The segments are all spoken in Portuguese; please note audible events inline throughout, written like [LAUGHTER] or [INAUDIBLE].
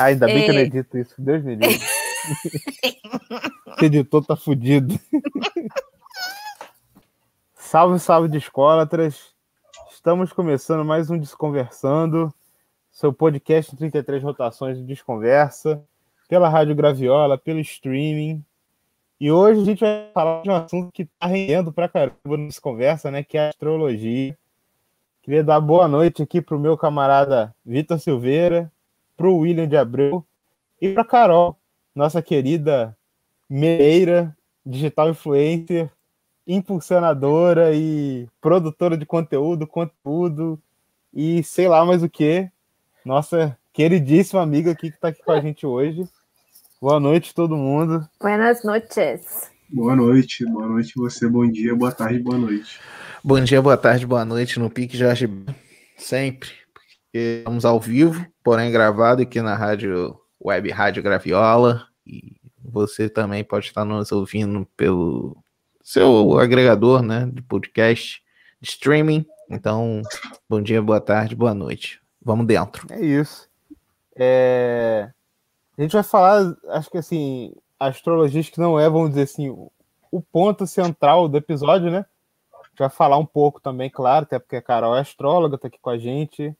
Ainda bem é... que eu não edito isso, Deus me livre. [LAUGHS] Esse editor tá fudido. salve, salve de escolatras. Estamos começando mais um Desconversando, seu podcast 33 rotações de Desconversa, pela Rádio Graviola, pelo streaming. E hoje a gente vai falar de um assunto que tá rendendo pra caramba no Desconversa, né? Que é a astrologia. Queria dar boa noite aqui pro meu camarada Vitor Silveira, pro William de Abreu e pra Carol, nossa querida meira, digital influencer, impulsionadora e produtora de conteúdo, conteúdo e sei lá mais o que. Nossa queridíssima amiga aqui que está aqui com a gente hoje. Boa noite, todo mundo. Buenas noches. Boa noite, boa noite você, bom dia, boa tarde, boa noite. Bom dia, boa tarde, boa noite no Pique Jorge sempre, estamos ao vivo, porém gravado aqui na rádio Web Rádio Graviola e você também pode estar nos ouvindo pelo seu agregador, né, de podcast, de streaming. Então, bom dia, boa tarde, boa noite. Vamos dentro. É isso. É... A gente vai falar, acho que assim, astrologias que não é, vamos dizer assim, o ponto central do episódio, né? vai falar um pouco também, claro, até porque a Carol é astróloga, tá aqui com a gente,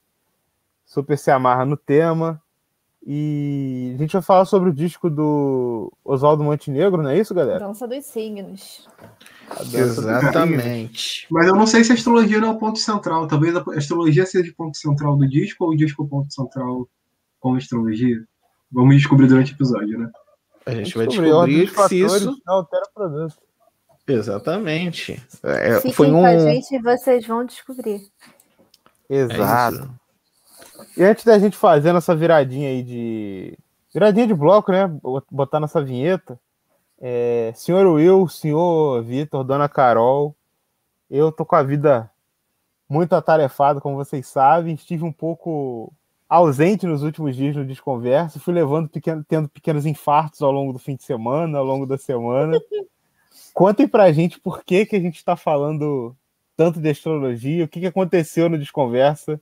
super se amarra no tema. E a gente vai falar sobre o disco do Oswaldo Montenegro, não é isso, galera? Dança dos signos. Exatamente. Mas eu não sei se a astrologia não é o ponto central. Talvez a astrologia seja o ponto central do disco ou o disco é o ponto central com a astrologia. Vamos descobrir durante o episódio, né? A gente vai descobrir se isso não altera o produto. Exatamente. É, Fiquem foi um... com a gente e vocês vão descobrir. Exato. É e antes da gente fazer nossa viradinha aí de. Viradinha de bloco, né? Botar nossa vinheta. É... Senhor Will, senhor Vitor, dona Carol, eu tô com a vida muito atarefada, como vocês sabem. Estive um pouco ausente nos últimos dias no Desconversa. Fui levando pequeno, tendo pequenos infartos ao longo do fim de semana, ao longo da semana. [LAUGHS] Contem pra gente por que, que a gente está falando tanto de astrologia, o que, que aconteceu no Desconversa,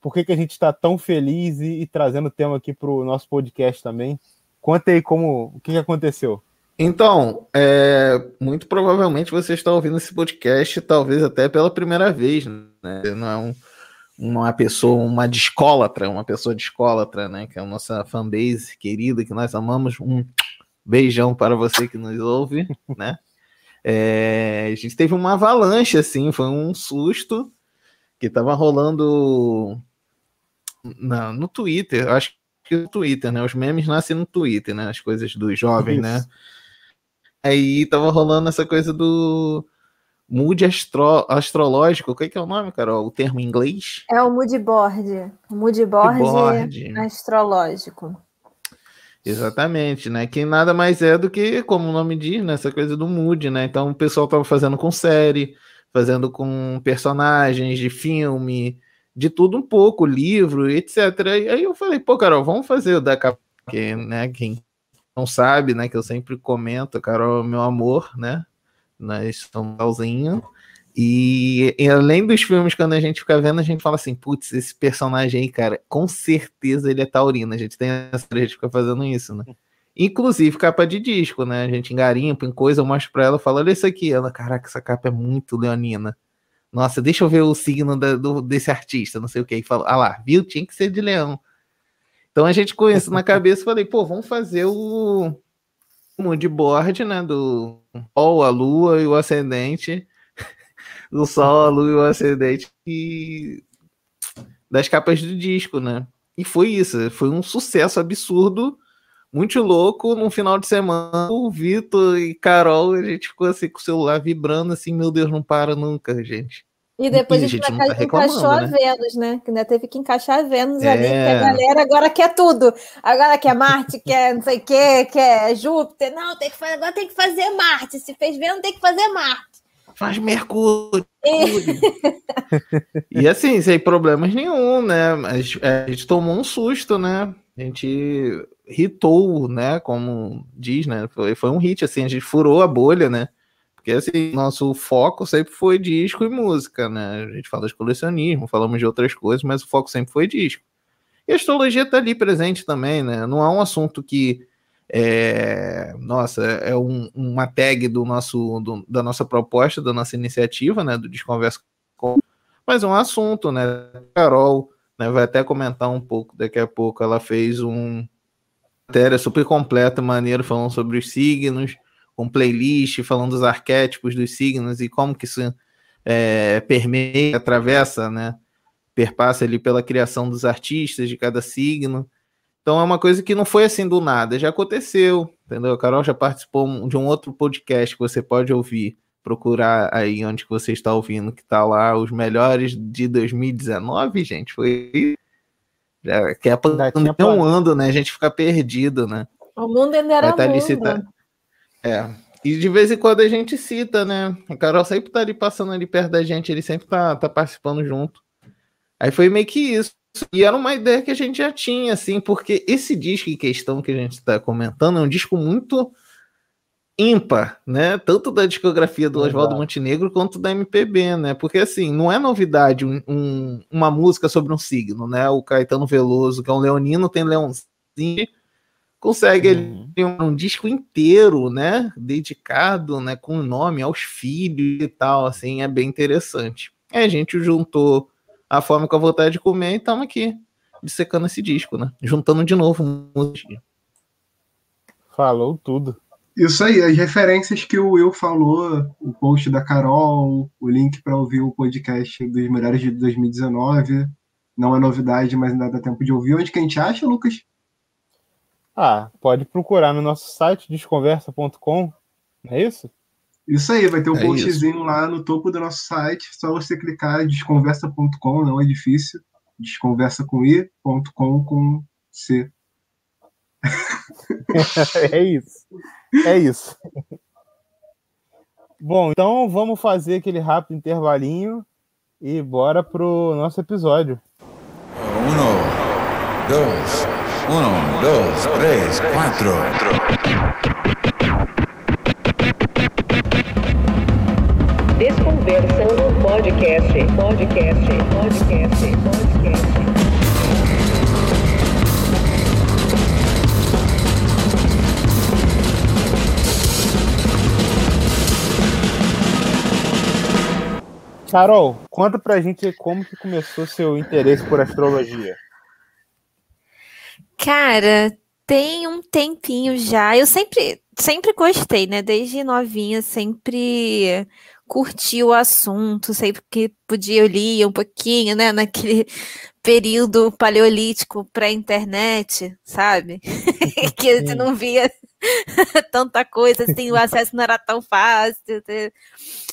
por que, que a gente está tão feliz e, e trazendo o tema aqui para o nosso podcast também. Conta aí como, o que, que aconteceu. Então, é, muito provavelmente você está ouvindo esse podcast, talvez até pela primeira vez, né? Não é um, uma pessoa, uma discólatra, uma pessoa discólatra, né? Que é a nossa fanbase querida, que nós amamos. Um beijão para você que nos ouve, [LAUGHS] né? É, a gente teve uma avalanche, assim, foi um susto que tava rolando na, no Twitter, acho que no Twitter, né? Os memes nascem no Twitter, né? As coisas dos jovens, né? Isso. né? Aí tava rolando essa coisa do mood astro, astrológico. O que é, que é o nome, Carol? O termo em inglês? É o mood board. O mood board, board. astrológico. Exatamente, né? Que nada mais é do que, como o nome diz, né? essa coisa do mood, né? Então o pessoal tava fazendo com série, fazendo com personagens de filme, de tudo um pouco, livro, etc. E aí eu falei, pô, Carol, vamos fazer o da capa, que, né? Quem não sabe, né? Que eu sempre comento, Carol é meu amor, né? Nós somos e, e, além dos filmes, quando a gente fica vendo, a gente fala assim: putz, esse personagem aí, cara, com certeza ele é taurino. A gente tem essa a gente fica fazendo isso, né? Inclusive capa de disco, né? A gente engarimpa em coisa, eu mostro pra ela, falo: olha isso aqui. Ela, caraca, essa capa é muito leonina. Nossa, deixa eu ver o signo da, do, desse artista, não sei o que. E falo: ah lá, viu? Tinha que ser de leão. Então a gente com isso na [LAUGHS] cabeça, falei: pô, vamos fazer o, o moodboard, né? Do Sol, a Lua e o Ascendente [LAUGHS] do Sol, a Lua e o Ascendente e das capas do disco, né? E foi isso, foi um sucesso absurdo, muito louco. No final de semana, o Vitor e Carol, a gente ficou assim com o celular vibrando, assim, meu Deus, não para nunca, gente. E depois e, a gente, gente tá encaixou né? a Vênus, né? Que ainda teve que encaixar a Vênus é... ali, que a galera agora quer tudo. Agora quer Marte, [LAUGHS] quer não sei o quê, quer Júpiter. Não, tem que fazer, agora tem que fazer Marte. Se fez Vênus, tem que fazer Marte faz Mercúrio. [LAUGHS] e assim, sem problemas nenhum, né? Mas é, a gente tomou um susto, né? A gente hitou, né? Como diz, né? Foi, foi um hit, assim, a gente furou a bolha, né? Porque assim, nosso foco sempre foi disco e música, né? A gente fala de colecionismo, falamos de outras coisas, mas o foco sempre foi disco. E a astrologia está ali presente também, né? Não é um assunto que é, nossa, é um, uma tag do nosso, do, da nossa proposta, da nossa iniciativa, né, do Desconversa com, mas é um assunto, né, Carol, né, vai até comentar um pouco daqui a pouco, ela fez um matéria super completa, maneiro, falando sobre os signos, com playlist, falando dos arquétipos dos signos e como que isso é, permeia, atravessa, né, perpassa ali pela criação dos artistas de cada signo, então é uma coisa que não foi assim do nada, já aconteceu, entendeu? A Carol já participou de um outro podcast que você pode ouvir, procurar aí onde que você está ouvindo, que está lá, os melhores de 2019, gente, foi... Já, que é pandemia um ano, né? A gente fica perdido, né? O mundo ainda era tá mundo. Cita... É, e de vez em quando a gente cita, né? A Carol sempre tá ali passando ali perto da gente, ele sempre tá, tá participando junto. Aí foi meio que isso. E era uma ideia que a gente já tinha, assim, porque esse disco em questão que a gente está comentando é um disco muito ímpar, né? Tanto da discografia do Oswaldo Montenegro quanto da MPB, né? Porque assim, não é novidade um, um, uma música sobre um signo, né? O Caetano Veloso, que é um leonino, tem leãozinho, consegue uhum. um, um, disco inteiro, né? Dedicado, né? Com o nome aos filhos e tal, assim, é bem interessante. Aí a gente juntou a fome com a vontade de comer e estamos aqui, dissecando esse disco, né? Juntando de novo. Falou tudo. Isso aí, as referências que o Will falou, o post da Carol, o link para ouvir o podcast dos melhores de 2019. Não é novidade, mas ainda dá tempo de ouvir. Onde que a gente acha, Lucas? Ah, pode procurar no nosso site desconversa.com, não é isso? Isso aí, vai ter um é postzinho isso. lá no topo do nosso site, só você clicar desconversa.com, não é difícil. Desconversa com i.com com c. [LAUGHS] é isso. É isso. [LAUGHS] Bom, então vamos fazer aquele rápido intervalinho e bora pro nosso episódio. Um, dois, um, dois, três, quatro. Desconversando podcast, podcast, podcast, podcast. Carol, conta pra gente como que começou seu interesse por astrologia. Cara, tem um tempinho já. Eu sempre, sempre gostei, né? Desde novinha, sempre curti o assunto, sempre que podia eu lia um pouquinho, né, naquele [LAUGHS] período paleolítico pré-internet, sabe? [LAUGHS] que a gente não via [LAUGHS] tanta coisa, assim, o acesso não era tão fácil,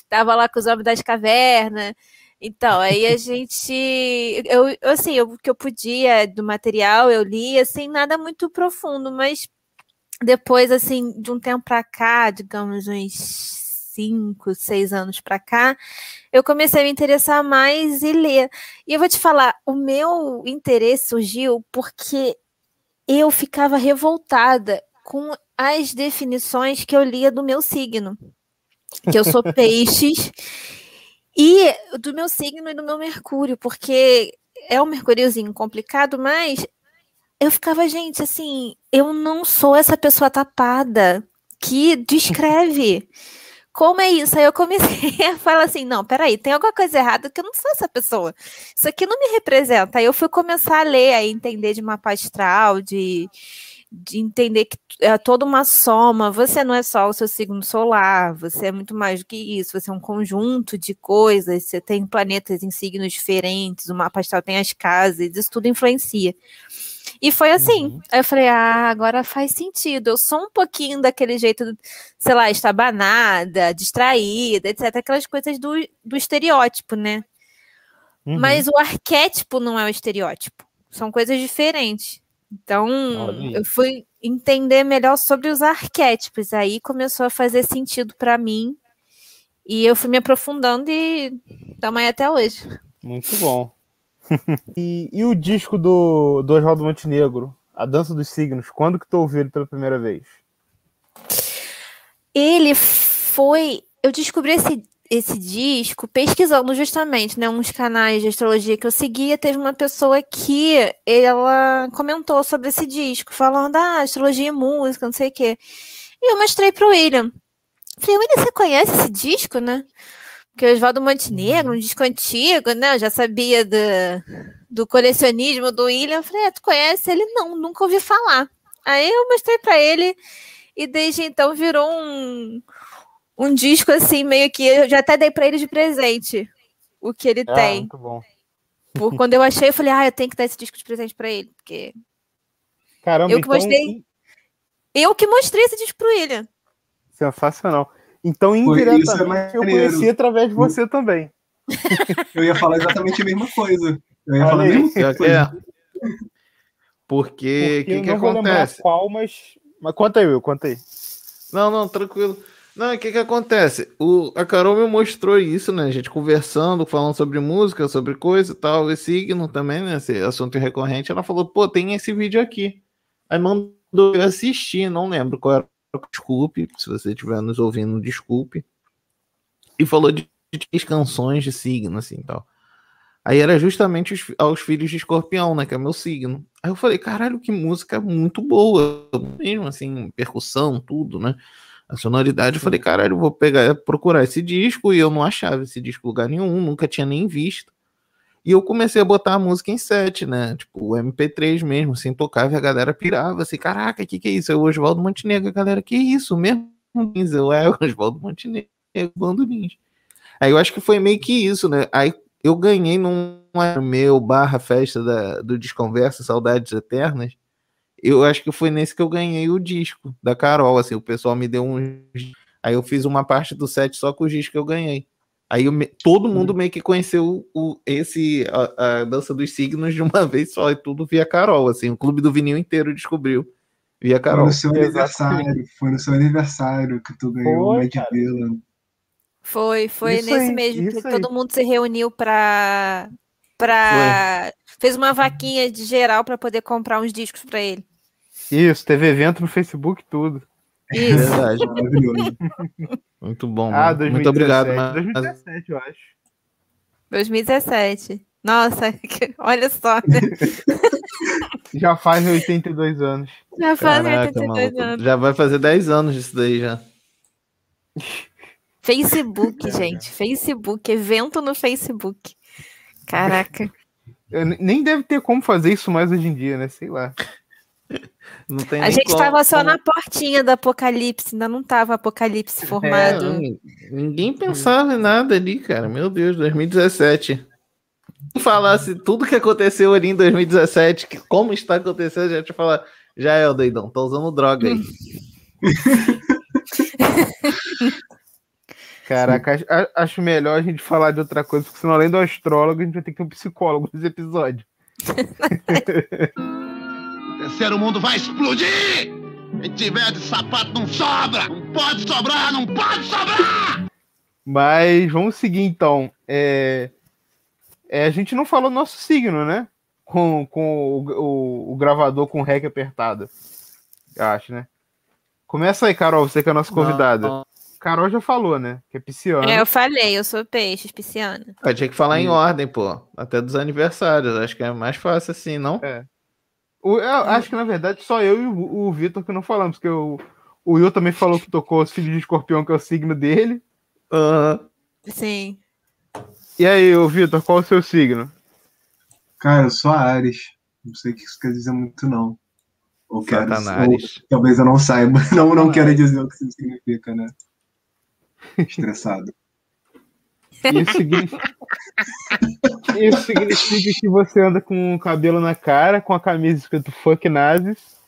tava lá com os homens das cavernas, então, aí a [LAUGHS] gente, eu, assim, o que eu podia do material, eu li, assim, nada muito profundo, mas depois, assim, de um tempo para cá, digamos, uns cinco, seis anos para cá, eu comecei a me interessar mais e ler. E eu vou te falar, o meu interesse surgiu porque eu ficava revoltada com as definições que eu lia do meu signo, que eu sou peixes, e do meu signo e do meu Mercúrio, porque é um Mercúriozinho complicado, mas eu ficava, gente, assim, eu não sou essa pessoa tapada que descreve como é isso? Aí eu comecei [LAUGHS] a falar assim: não, peraí, tem alguma coisa errada que eu não sou essa pessoa. Isso aqui não me representa. Aí eu fui começar a ler, a entender de mapa astral, de, de entender que é toda uma soma. Você não é só o seu signo solar, você é muito mais do que isso. Você é um conjunto de coisas. Você tem planetas em signos diferentes, o mapa astral tem as casas, isso tudo influencia. E foi assim. Uhum. Aí eu falei, ah, agora faz sentido. Eu sou um pouquinho daquele jeito, sei lá, estabanada, distraída, etc. Aquelas coisas do, do estereótipo, né? Uhum. Mas o arquétipo não é o estereótipo. São coisas diferentes. Então, eu fui entender melhor sobre os arquétipos. Aí começou a fazer sentido para mim. E eu fui me aprofundando e tamanho até hoje. Muito bom. [LAUGHS] e, e, o disco do, do Oswaldo Montenegro, A Dança dos Signos, quando que tu ouviu ele pela primeira vez? Ele foi. Eu descobri esse, esse disco pesquisando justamente, né, uns canais de astrologia que eu seguia, teve uma pessoa que ela comentou sobre esse disco, falando, ah, astrologia e música, não sei o quê. E eu mostrei pro William. Falei, William, você conhece esse disco, né? Porque o Oswaldo Montenegro, um disco antigo, né? Eu já sabia do, do colecionismo do William. Eu falei, ah, tu conhece? Ele, não, nunca ouvi falar. Aí eu mostrei para ele e desde então virou um, um disco assim, meio que eu já até dei para ele de presente o que ele ah, tem. Muito bom. Por quando eu achei, eu falei, ah, eu tenho que dar esse disco de presente para ele, porque Caramba, eu que então... mostrei, eu que mostrei esse disco pro William. Sensacional. Então, é indiretamente, é eu conheci através de você também. [LAUGHS] Eu ia falar exatamente a mesma coisa. Eu ia falar a mesma coisa. É. Porque o que, que acontece? Qual, mas, mas conta aí, Will, conta aí. Não, não, tranquilo. Não, o que que acontece? O, a Carol me mostrou isso, né? Gente conversando, falando sobre música, sobre coisa e tal, e signo também, né? Esse assunto recorrente. Ela falou, pô, tem esse vídeo aqui. Aí mandou eu assistir, não lembro qual era. Desculpe, se você estiver nos ouvindo, desculpe. E falou de, de canções de signo, assim tal. Aí era justamente os, aos filhos de escorpião, né? Que é meu signo. Aí eu falei, caralho, que música muito boa. Mesmo assim, percussão, tudo, né? A sonoridade, eu falei, caralho, eu vou pegar, procurar esse disco, e eu não achava esse disco em lugar nenhum, nunca tinha nem visto. E eu comecei a botar a música em set, né? Tipo, o MP3 mesmo, sem tocar, e a galera pirava assim, caraca, que que é isso? É o Oswaldo Montenegro, a galera, que isso? Mesmo eu, é [LAUGHS] o Oswaldo Montenegro, Bando Lins. Aí eu acho que foi meio que isso, né? Aí eu ganhei num meu barra festa da, do Desconversa, Saudades Eternas. Eu acho que foi nesse que eu ganhei o disco da Carol. Assim, o pessoal me deu um. Aí eu fiz uma parte do set só com o disco que eu ganhei. Aí eu, todo mundo meio que conheceu o, esse a, a, dança dos signos de uma [LAUGHS] vez só, e tudo via Carol. Assim, o clube do vinil inteiro descobriu via Carol. Foi no seu aniversário, foi no seu aniversário que tu ganhou o Mad Villain. Foi, foi isso nesse aí, mesmo que todo mundo se reuniu para para fez uma vaquinha de geral para poder comprar uns discos para ele. Isso, teve evento no Facebook tudo. Isso. Verdade. [LAUGHS] Maravilhoso. Muito bom. Ah, 2017, Muito obrigado. 2017, eu acho. 2017. Nossa, [LAUGHS] olha só. Né? [LAUGHS] já faz 82 anos. Já faz Caraca, 82 maluco. anos. Já vai fazer 10 anos disso daí já. Facebook, gente. Facebook, evento no Facebook. Caraca. Nem deve ter como fazer isso mais hoje em dia, né? Sei lá. Não tem a gente estava só na portinha do apocalipse, ainda não tava apocalipse é, formado. É, ninguém pensava em nada ali, cara. Meu Deus, 2017. Se falasse tudo que aconteceu ali em 2017, que como está acontecendo, já te falar, já é o doidão, tô usando droga aí. [LAUGHS] Caraca, acho melhor a gente falar de outra coisa, porque senão, além do astrólogo, a gente vai ter que ter um psicólogo nesse episódio. [LAUGHS] o terceiro mundo vai explodir! Quem tiver de sapato não sobra! Não pode sobrar, não pode sobrar! Mas vamos seguir então. É, é, a gente não falou nosso signo, né? Com, com o, o, o gravador com rec apertado. Acho, né? Começa aí, Carol, você que é a nossa convidada. Não, Carol já falou, né? Que é pisciana. É, eu falei, eu sou peixe, pisciana. Eu tinha que falar em ordem, pô. Até dos aniversários. Acho que é mais fácil assim, não? É. Eu acho que, na verdade, só eu e o, o Vitor que não falamos, porque o, o Will também falou que tocou os filhos de escorpião, que é o signo dele. Uhum. Sim. E aí, o Vitor, qual é o seu signo? Cara, eu sou Ares. Não sei o que isso quer dizer muito, não. Ou quero, ou, talvez eu não saiba. [LAUGHS] Não, não quero dizer o que isso significa, né? estressado. Isso significa... Isso significa que você anda com o cabelo na cara, com a camisa escrito fuck nazis,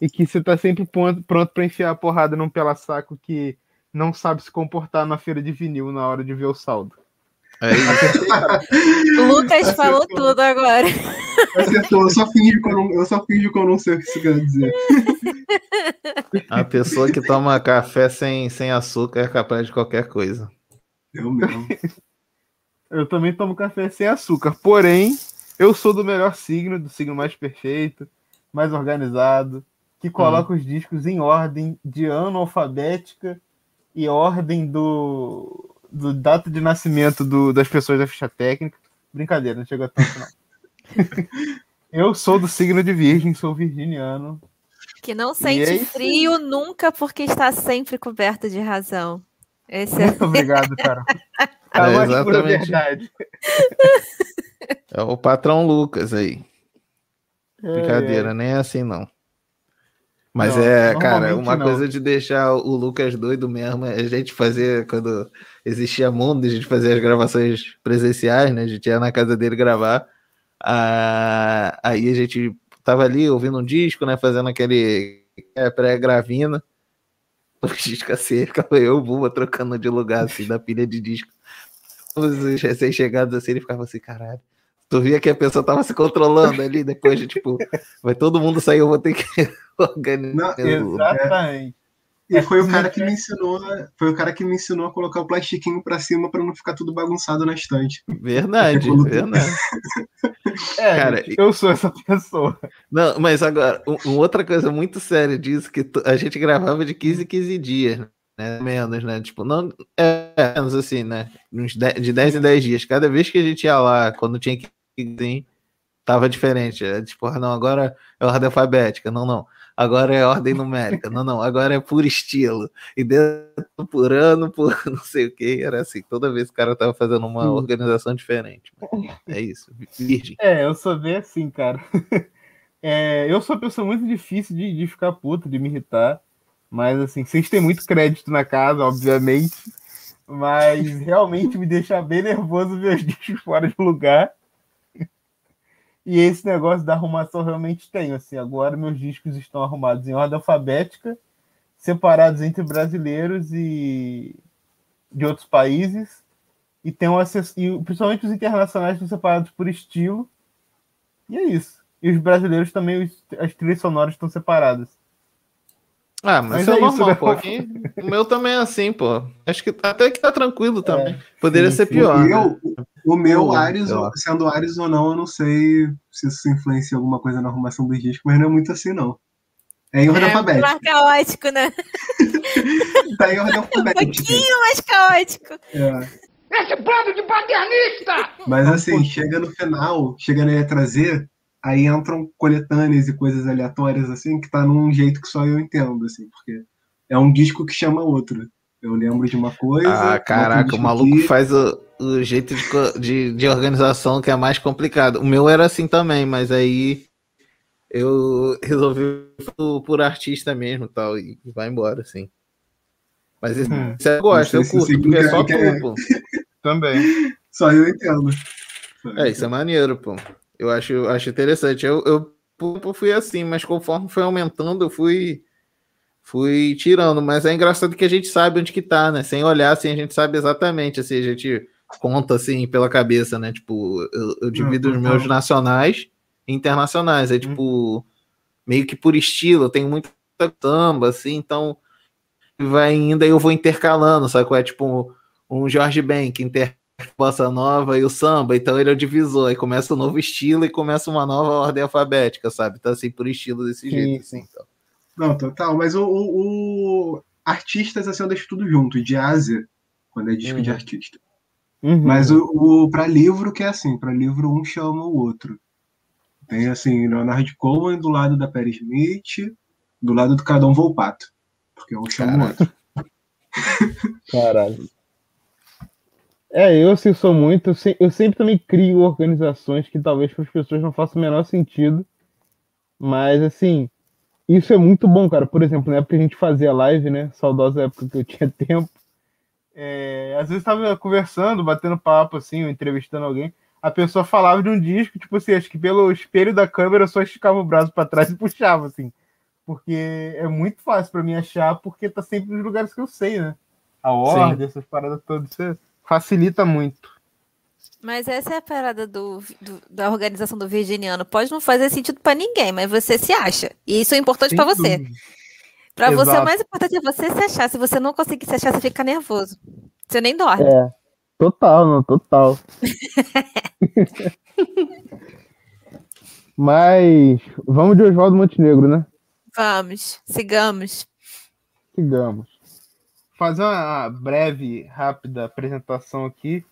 e que você tá sempre pronto para enfiar a porrada num pela-saco que não sabe se comportar na feira de vinil na hora de ver o saldo. É isso. Lucas falou tudo agora. Acertou, eu só finjo que eu não, eu só que eu não sei o que isso quer dizer. A pessoa que toma café sem, sem açúcar é capaz de qualquer coisa. Eu mesmo. [LAUGHS] Eu também tomo café sem açúcar, porém, eu sou do melhor signo, do signo mais perfeito, mais organizado, que coloca hum. os discos em ordem de ano alfabética e ordem do, do data de nascimento do, das pessoas da ficha técnica. Brincadeira, não chega tanto, não. [LAUGHS] eu sou do signo de Virgem, sou virginiano. Que não sente é frio nunca porque está sempre coberto de razão. Esse [LAUGHS] é Muito obrigado, cara. [LAUGHS] Tá é, exatamente. verdade. É o patrão Lucas aí. É, Brincadeira, é. nem é assim não. Mas não, é, cara, uma não. coisa de deixar o Lucas doido mesmo é a gente fazer, quando existia mundo, a gente fazia as gravações presenciais, né? A gente ia na casa dele gravar. Ah, aí a gente tava ali ouvindo um disco, né? Fazendo aquele é, pré-gravina. O disco assim, ficava eu, Buma, trocando de lugar, assim, da pilha de disco. Os recém-chegados assim, ele ficava assim, caralho. Tu via que a pessoa tava se controlando ali, depois de tipo, vai todo mundo sair, eu vou ter que [LAUGHS] organizar. Não, exatamente. E foi o cara que me ensinou, foi o cara que me ensinou a colocar o plastiquinho para cima para não ficar tudo bagunçado na estante. Verdade, quando... verdade. [LAUGHS] é, cara, eu sou essa pessoa. Não, mas agora, uma outra coisa muito séria disso que a gente gravava de 15 em 15 dias, né? Menos, né? Tipo, não é menos assim, né? Uns 10, de 10 em 10 dias. Cada vez que a gente ia lá, quando tinha que ir, assim, tava diferente. É, tipo, ah, não, agora é ordem alfabética. Não, não agora é ordem numérica. Não, não, agora é por estilo. E dentro por ano, por [LAUGHS] não sei o que, era assim. Toda vez que o cara tava fazendo uma hum. organização diferente. É isso, virgem. É, eu sou bem assim, cara. [LAUGHS] É, eu sou uma pessoa muito difícil de, de ficar puto, de me irritar. Mas assim, vocês têm muito crédito na casa, obviamente. Mas realmente me deixa bem nervoso ver os discos fora de lugar. E esse negócio da arrumação realmente tem. Assim, agora meus discos estão arrumados em ordem alfabética, separados entre brasileiros e de outros países. E tem um acesso, e principalmente os internacionais estão separados por estilo. E é isso. E os brasileiros também, as trilhas sonoras estão separadas. Ah, mas, mas é, é normal, isso, pô. Aqui, o meu também é assim, pô. Acho que até que tá tranquilo também. É, Poderia sim, ser pior. O meu, né? o meu Ares, sendo Ares ou não, eu não sei se isso influencia alguma coisa na arrumação dos discos, mas não é muito assim, não. É em ordem é, alfabética. Mais caótico, né? [LAUGHS] tá em ordem [LAUGHS] alfabética. Um pouquinho mais caótico. É. Esse bando de paternista! Mas assim, chega no final, chega na letra Z, aí entram coletâneas e coisas aleatórias, assim, que tá num jeito que só eu entendo, assim, porque é um disco que chama outro. Eu lembro de uma coisa. Ah, caraca, o maluco aqui. faz o, o jeito de, de, de, organização que é mais complicado. O meu era assim também, mas aí eu resolvi por, por artista mesmo tal, e vai embora, assim. Mas isso, hum. isso eu gosto, eu curto, porque é só tu, é... pô. [LAUGHS] Também. Só eu entendo. É, isso é maneiro, pô. Eu acho, acho interessante. Eu, eu fui assim, mas conforme foi aumentando, eu fui fui tirando, mas é engraçado que a gente sabe onde que tá, né? Sem olhar, assim, a gente sabe exatamente, assim, a gente conta, assim, pela cabeça, né? Tipo, eu, eu divido os meus nacionais e internacionais, é tipo, meio que por estilo, eu tenho muita samba, assim, então vai indo, aí eu vou intercalando, sabe? É tipo um Jorge Ben, que inter bossa nova e o samba, então ele é o divisor, aí começa um novo estilo e começa uma nova ordem alfabética, sabe? Então, assim, por estilo desse jeito, assim. Então. Não, total, mas o, o, o, artistas, assim, eu deixo tudo junto, de Ásia, quando é disco uhum. de artista. Uhum. Mas o, o para livro que é assim, para livro um chama o outro. Tem assim, Leonard Cohen do lado da Perry Smith, do lado do Cadão Volpato, porque um chama o outro. Caralho. É, eu assim, sou muito. Eu sempre também crio organizações que talvez para as pessoas não façam o menor sentido. Mas, assim, isso é muito bom, cara. Por exemplo, na época que a gente fazia live, né? Saudosa época que eu [LAUGHS] tinha tempo. É, às vezes estava conversando, batendo papo, assim, ou entrevistando alguém. A pessoa falava de um disco, tipo assim, acho que pelo espelho da câmera eu só esticava o braço para trás e puxava, assim. Porque é muito fácil para mim achar, porque tá sempre nos lugares que eu sei, né? A ordem, Sim. essas paradas todas. Isso é facilita muito. Mas essa é a parada do, do, da organização do virginiano. Pode não fazer sentido para ninguém, mas você se acha. E isso é importante para você. Para você, o mais importante é você se achar. Se você não conseguir se achar, você fica nervoso. Você nem dorme. É, total, não, total. [LAUGHS] mas vamos de Oswaldo Montenegro, né? Vamos, sigamos. Sigamos. Fazer uma breve, rápida apresentação aqui.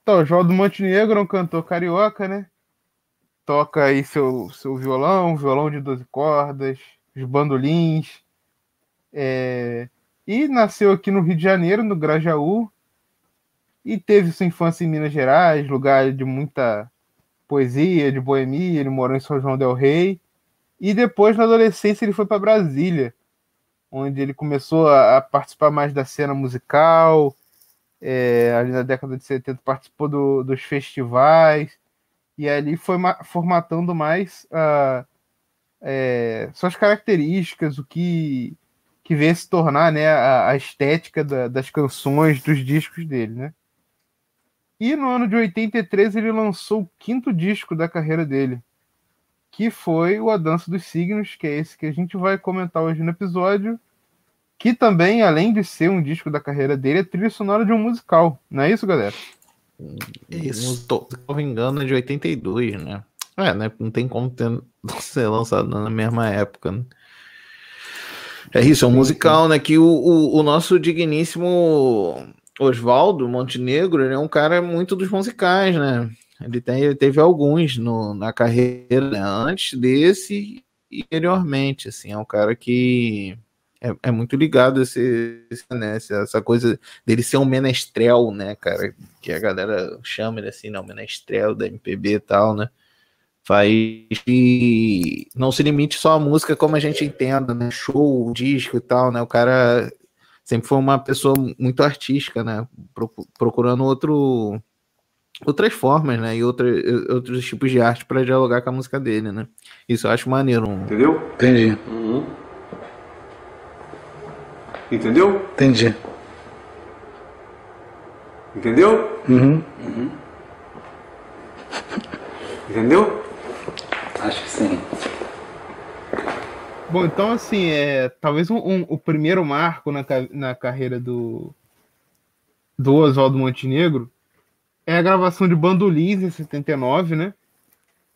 Então, o João do Montenegro é um cantor carioca, né? Toca aí seu, seu violão, violão de 12 cordas, os bandolins. É... E nasceu aqui no Rio de Janeiro, no Grajaú. E teve sua infância em Minas Gerais, lugar de muita poesia, de boemia. Ele morou em São João del Rei. E depois, na adolescência, ele foi para Brasília onde ele começou a, participar mais da cena musical. É, ali na década de 70 participou do, dos festivais e ali foi formatando mais uh, é, suas características, o que, que veio se tornar né, a, a estética da, das canções, dos discos dele. Né? E no ano de 83 ele lançou o quinto disco da carreira dele, que foi o A Dança dos Signos, que é esse que a gente vai comentar hoje no episódio, que também, além de ser um disco da carreira dele, é trilha sonora de um musical. Não é isso, galera? Isso, tô, tô me engano, é de 82, né? É, né? Não tem como ter, [LAUGHS] ser lançado na mesma época, né? É isso, é um musical, né? Que o, o, o nosso digníssimo Oswaldo Montenegro ele é um cara muito dos musicais, né? Ele, tem, ele teve alguns no, na carreira né? antes desse e anteriormente, assim, é um cara que é, é muito ligado esse, esse, né, essa coisa dele ser um menestrel, né, cara, que a galera chama ele assim, não, menestrel da MPB e tal, né, faz que não se limite só a música como a gente entenda, né, show, disco e tal, né, o cara sempre foi uma pessoa muito artística, né, procurando outro outras formas, né? E outra, outros tipos de arte para dialogar com a música dele, né? Isso eu acho maneiro. Entendeu? Entendi. Uhum. Entendeu? Entendi. Entendeu? Uhum. uhum. Entendeu? Acho que sim. Bom, então assim, é, talvez um, um, o primeiro marco na, na carreira do, do Oswaldo Montenegro é a gravação de Bandolins em 79, né?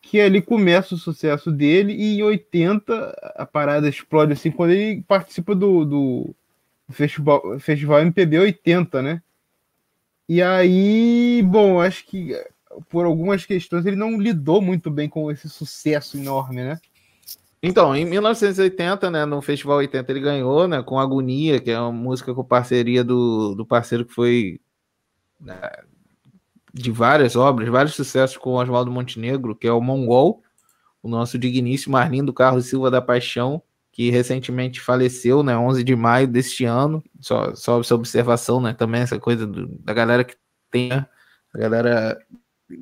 Que ali começa o sucesso dele e em 80 a parada explode assim quando ele participa do, do Festival, Festival MPB 80, né? E aí, bom, acho que por algumas questões ele não lidou muito bem com esse sucesso enorme, né? Então, em 1980, né, no Festival 80 ele ganhou, né, com Agonia, que é uma música com parceria do, do parceiro que foi né, de várias obras, vários sucessos com o Oswaldo Montenegro, que é o Mongol, o nosso digníssimo Arlindo Carlos Silva da Paixão, que recentemente faleceu, né, 11 de maio deste ano, só, só essa observação, né, também essa coisa do, da galera que tem, né, a galera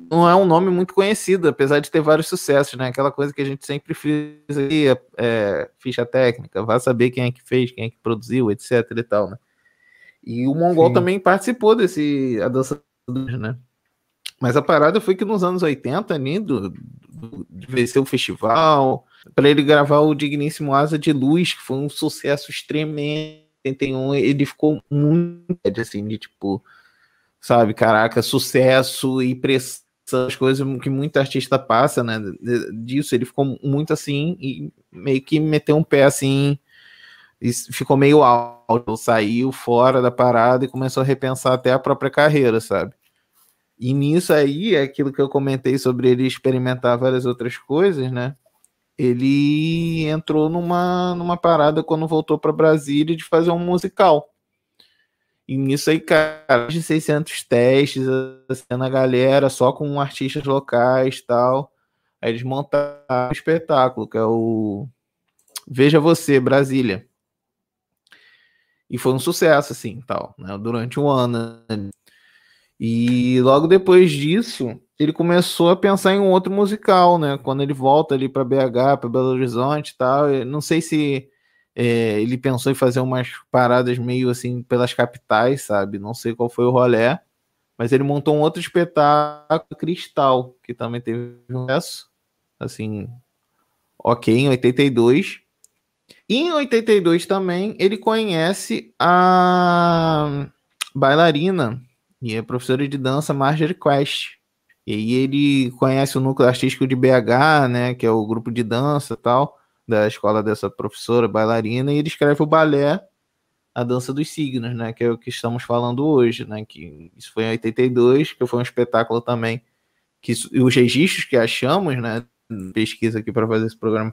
não é um nome muito conhecido, apesar de ter vários sucessos, né, aquela coisa que a gente sempre fez aí, é, é, ficha técnica, vá saber quem é que fez, quem é que produziu, etc e tal, né. E o Mongol Sim. também participou desse A Dança né. Mas a parada foi que nos anos 80, ali, do, do, de vencer o festival, para ele gravar o Digníssimo Asa de Luz, que foi um sucesso tremendo. ele ficou muito assim, de tipo, sabe, caraca, sucesso e pressão, as coisas que muito artista passa, né? Disso, ele ficou muito assim e meio que meteu um pé assim ficou meio alto, saiu fora da parada e começou a repensar até a própria carreira, sabe? E nisso aí, é aquilo que eu comentei sobre ele experimentar várias outras coisas, né? ele entrou numa, numa parada quando voltou para Brasília de fazer um musical. E nisso aí, cara, de 600 testes, assim, a galera, só com artistas locais tal. Aí eles montaram um espetáculo, que é o Veja Você, Brasília. E foi um sucesso, assim, tal, né? Durante um ano. E logo depois disso, ele começou a pensar em um outro musical, né? Quando ele volta ali para BH, para Belo Horizonte e tal. não sei se é, ele pensou em fazer umas paradas meio assim pelas capitais, sabe? Não sei qual foi o rolé, mas ele montou um outro espetáculo, Cristal, que também teve um sucesso, assim, ok, em 82. E em 82 também ele conhece a bailarina e é professora de dança Marjorie Quest e aí ele conhece o núcleo artístico de BH, né, que é o grupo de dança tal, da escola dessa professora bailarina, e ele escreve o balé a dança dos signos, né? Que é o que estamos falando hoje, né? Que isso foi em 82, que foi um espetáculo também que os registros que achamos, né? Pesquisa aqui para fazer esse programa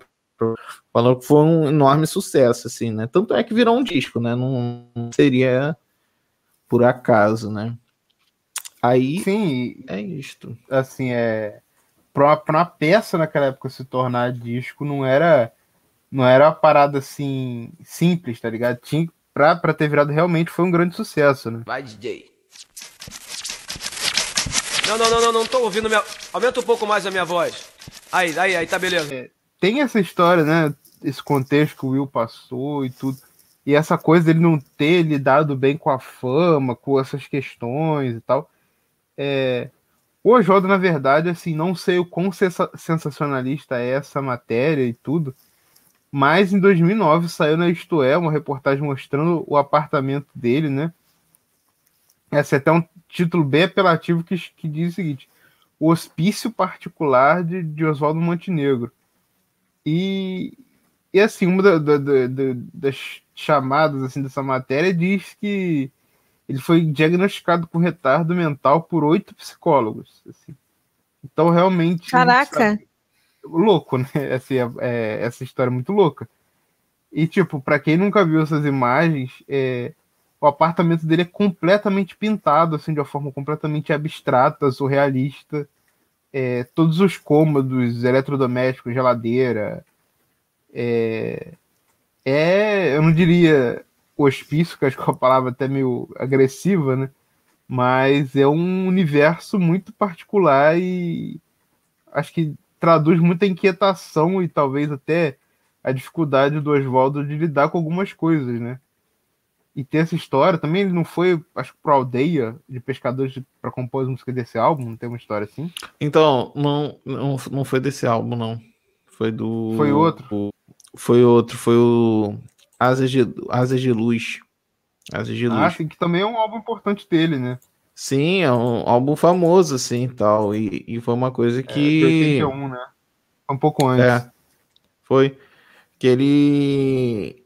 falou que foi um enorme sucesso, assim, né? Tanto é que virou um disco, né? Não, não seria por acaso, né? Aí Sim, é isto. Assim, é para uma peça naquela época se tornar disco não era não era uma parada assim simples, tá ligado? Tinha pra, pra ter virado realmente foi um grande sucesso, né? Vai, DJ. Não, não, não, não, não tô ouvindo minha. Aumenta um pouco mais a minha voz. Aí, aí, aí, tá beleza. É, tem essa história, né? Esse contexto que o Will passou e tudo. E essa coisa dele não ter lidado bem com a fama, com essas questões e tal. É, o Oswaldo, na verdade, assim, não sei o quão sensacionalista é essa matéria e tudo, mas em 2009 saiu na Isto É uma reportagem mostrando o apartamento dele, né? Esse é até um título bem apelativo que, que diz o seguinte: O Hospício Particular de, de Oswaldo Montenegro. E, e assim, uma da, da, da, das chamadas assim, dessa matéria diz que ele foi diagnosticado com retardo mental por oito psicólogos. Assim. Então, realmente. Caraca! Louco, né? [LAUGHS] Assim, é, é, essa história é muito louca. E, tipo, para quem nunca viu essas imagens, é, o apartamento dele é completamente pintado, assim, de uma forma completamente abstrata, surrealista. É, todos os cômodos, eletrodomésticos, geladeira. É, é, eu não diria hospício, que acho que é uma palavra até meio agressiva, né? Mas é um universo muito particular e acho que traduz muita inquietação e talvez até a dificuldade do Oswaldo de lidar com algumas coisas, né? E ter essa história também, ele não foi, acho que, para aldeia de pescadores para compor as músicas desse álbum, não tem uma história assim? Então, não, não, não foi desse álbum, não. Foi do. Foi outro? foi outro, foi o Asas de, Asas de Luz. Asas de Luz. Ah, sim, que também é um álbum importante dele, né? Sim, é um álbum famoso, assim, tal. E, e foi uma coisa que. É, 81, né? Um pouco antes. É, foi. Que ele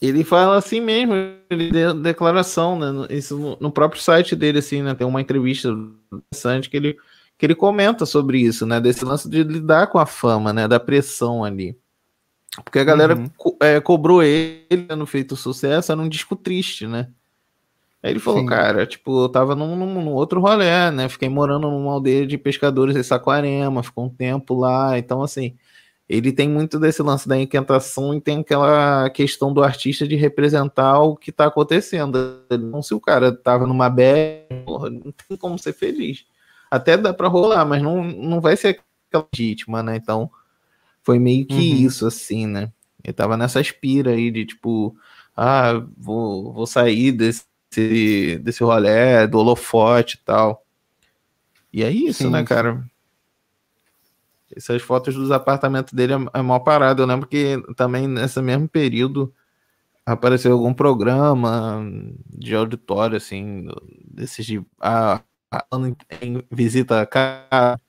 ele fala assim mesmo, ele deu declaração, né? Isso no, no, próprio site dele, assim, né? Tem uma entrevista interessante que ele, que ele comenta sobre isso, né? Desse lance de lidar com a fama, né? Da pressão ali. Porque a galera uhum. co é, cobrou ele tendo feito sucesso, era um disco triste, né? Aí ele falou, Sim. cara, tipo, eu tava num, num, num, outro rolê, né? Fiquei morando numa aldeia de pescadores em Saquarema, ficou um tempo lá, então assim ele tem muito desse lance da inquietação e tem aquela questão do artista de representar o que está acontecendo. Então, se o cara tava numa bad, não tem como ser feliz. Até dá para rolar, mas não, não vai ser aquela legítima, né? Então, foi meio que uhum. isso, assim, né? Ele tava nessa aspira aí de tipo, ah, vou, vou sair desse, desse rolê, do holofote e tal. E é isso, sim, né, cara? Essas fotos dos apartamentos dele é, é mal parado. Eu lembro que também nesse mesmo período apareceu algum programa de auditório, assim, desses de ah, em visita a casa.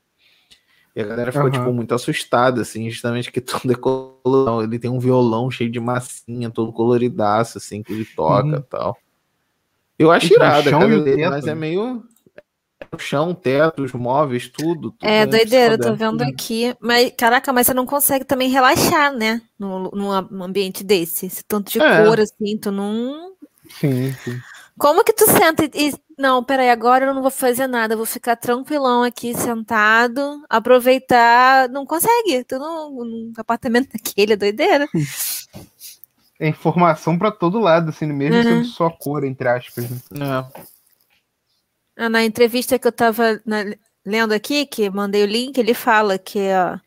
E a galera ficou, uhum. tipo, muito assustada, assim, justamente que [LAUGHS] tudo é colorido. Ele tem um violão cheio de massinha, todo coloridaço, assim, que ele toca e uhum. tal. Eu acho irado, mas é meio o chão, teto, os móveis, tudo. tudo é, doideira, tô vendo aqui. Mas, caraca, mas você não consegue também relaxar, né? Num, num ambiente desse. Esse tanto de é. cor, assim, tu não. Sim, sim. Como que tu senta e. Não, peraí, agora eu não vou fazer nada, eu vou ficar tranquilão aqui, sentado, aproveitar. Não consegue, tu não. Num apartamento [LAUGHS] daquele, é doideira. É informação para todo lado, assim, mesmo uhum. sendo só cor, entre aspas. Né? É. Ah, na entrevista que eu estava lendo aqui, que mandei o link, ele fala que ó,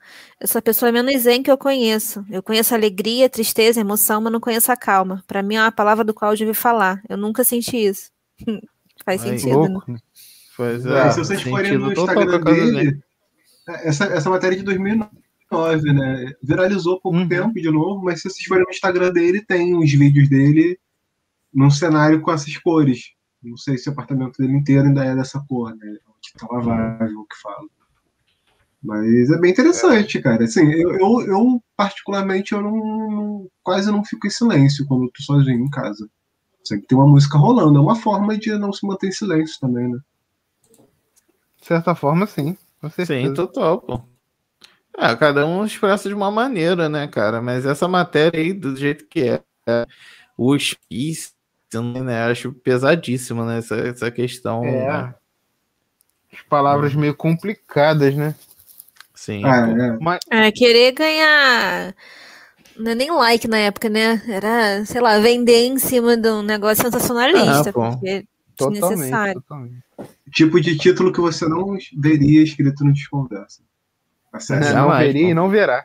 essa pessoa é menos zen que eu conheço. Eu conheço alegria, tristeza, emoção, mas não conheço a calma. Para mim é uma palavra do qual eu devia falar. Eu nunca senti isso. [LAUGHS] Faz Ai, sentido, né? louco. né? Pois é, se vocês forem no Instagram dele, é, essa, essa matéria de 2009, né? Viralizou pouco uhum. tempo de novo, mas se vocês forem no Instagram dele, tem uns vídeos dele num cenário com essas cores. Não sei se o apartamento dele inteiro ainda é dessa cor, né? Que tá lavável, o que fala. Mas é bem interessante, cara. Assim, eu, eu, eu particularmente, eu não, quase não fico em silêncio quando eu tô sozinho em casa. Sempre tem uma música rolando. É uma forma de não se manter em silêncio também, né? De certa forma, sim. Sim, total, pô. É, cada um expressa de uma maneira, né, cara? Mas essa matéria aí, do jeito que é, é o hospício, né, acho pesadíssima, né, essa, essa questão. É. Né? As palavras meio complicadas, né? Sim. Ah, é. Mas... é, querer ganhar. Não é nem like na época, né? Era, sei lá, vender em cima de um negócio sensacionalista. Ah, porque totalmente, desnecessário. Totalmente. Tipo de título que você não veria escrito no Desconversa. Não, não veria e não verá.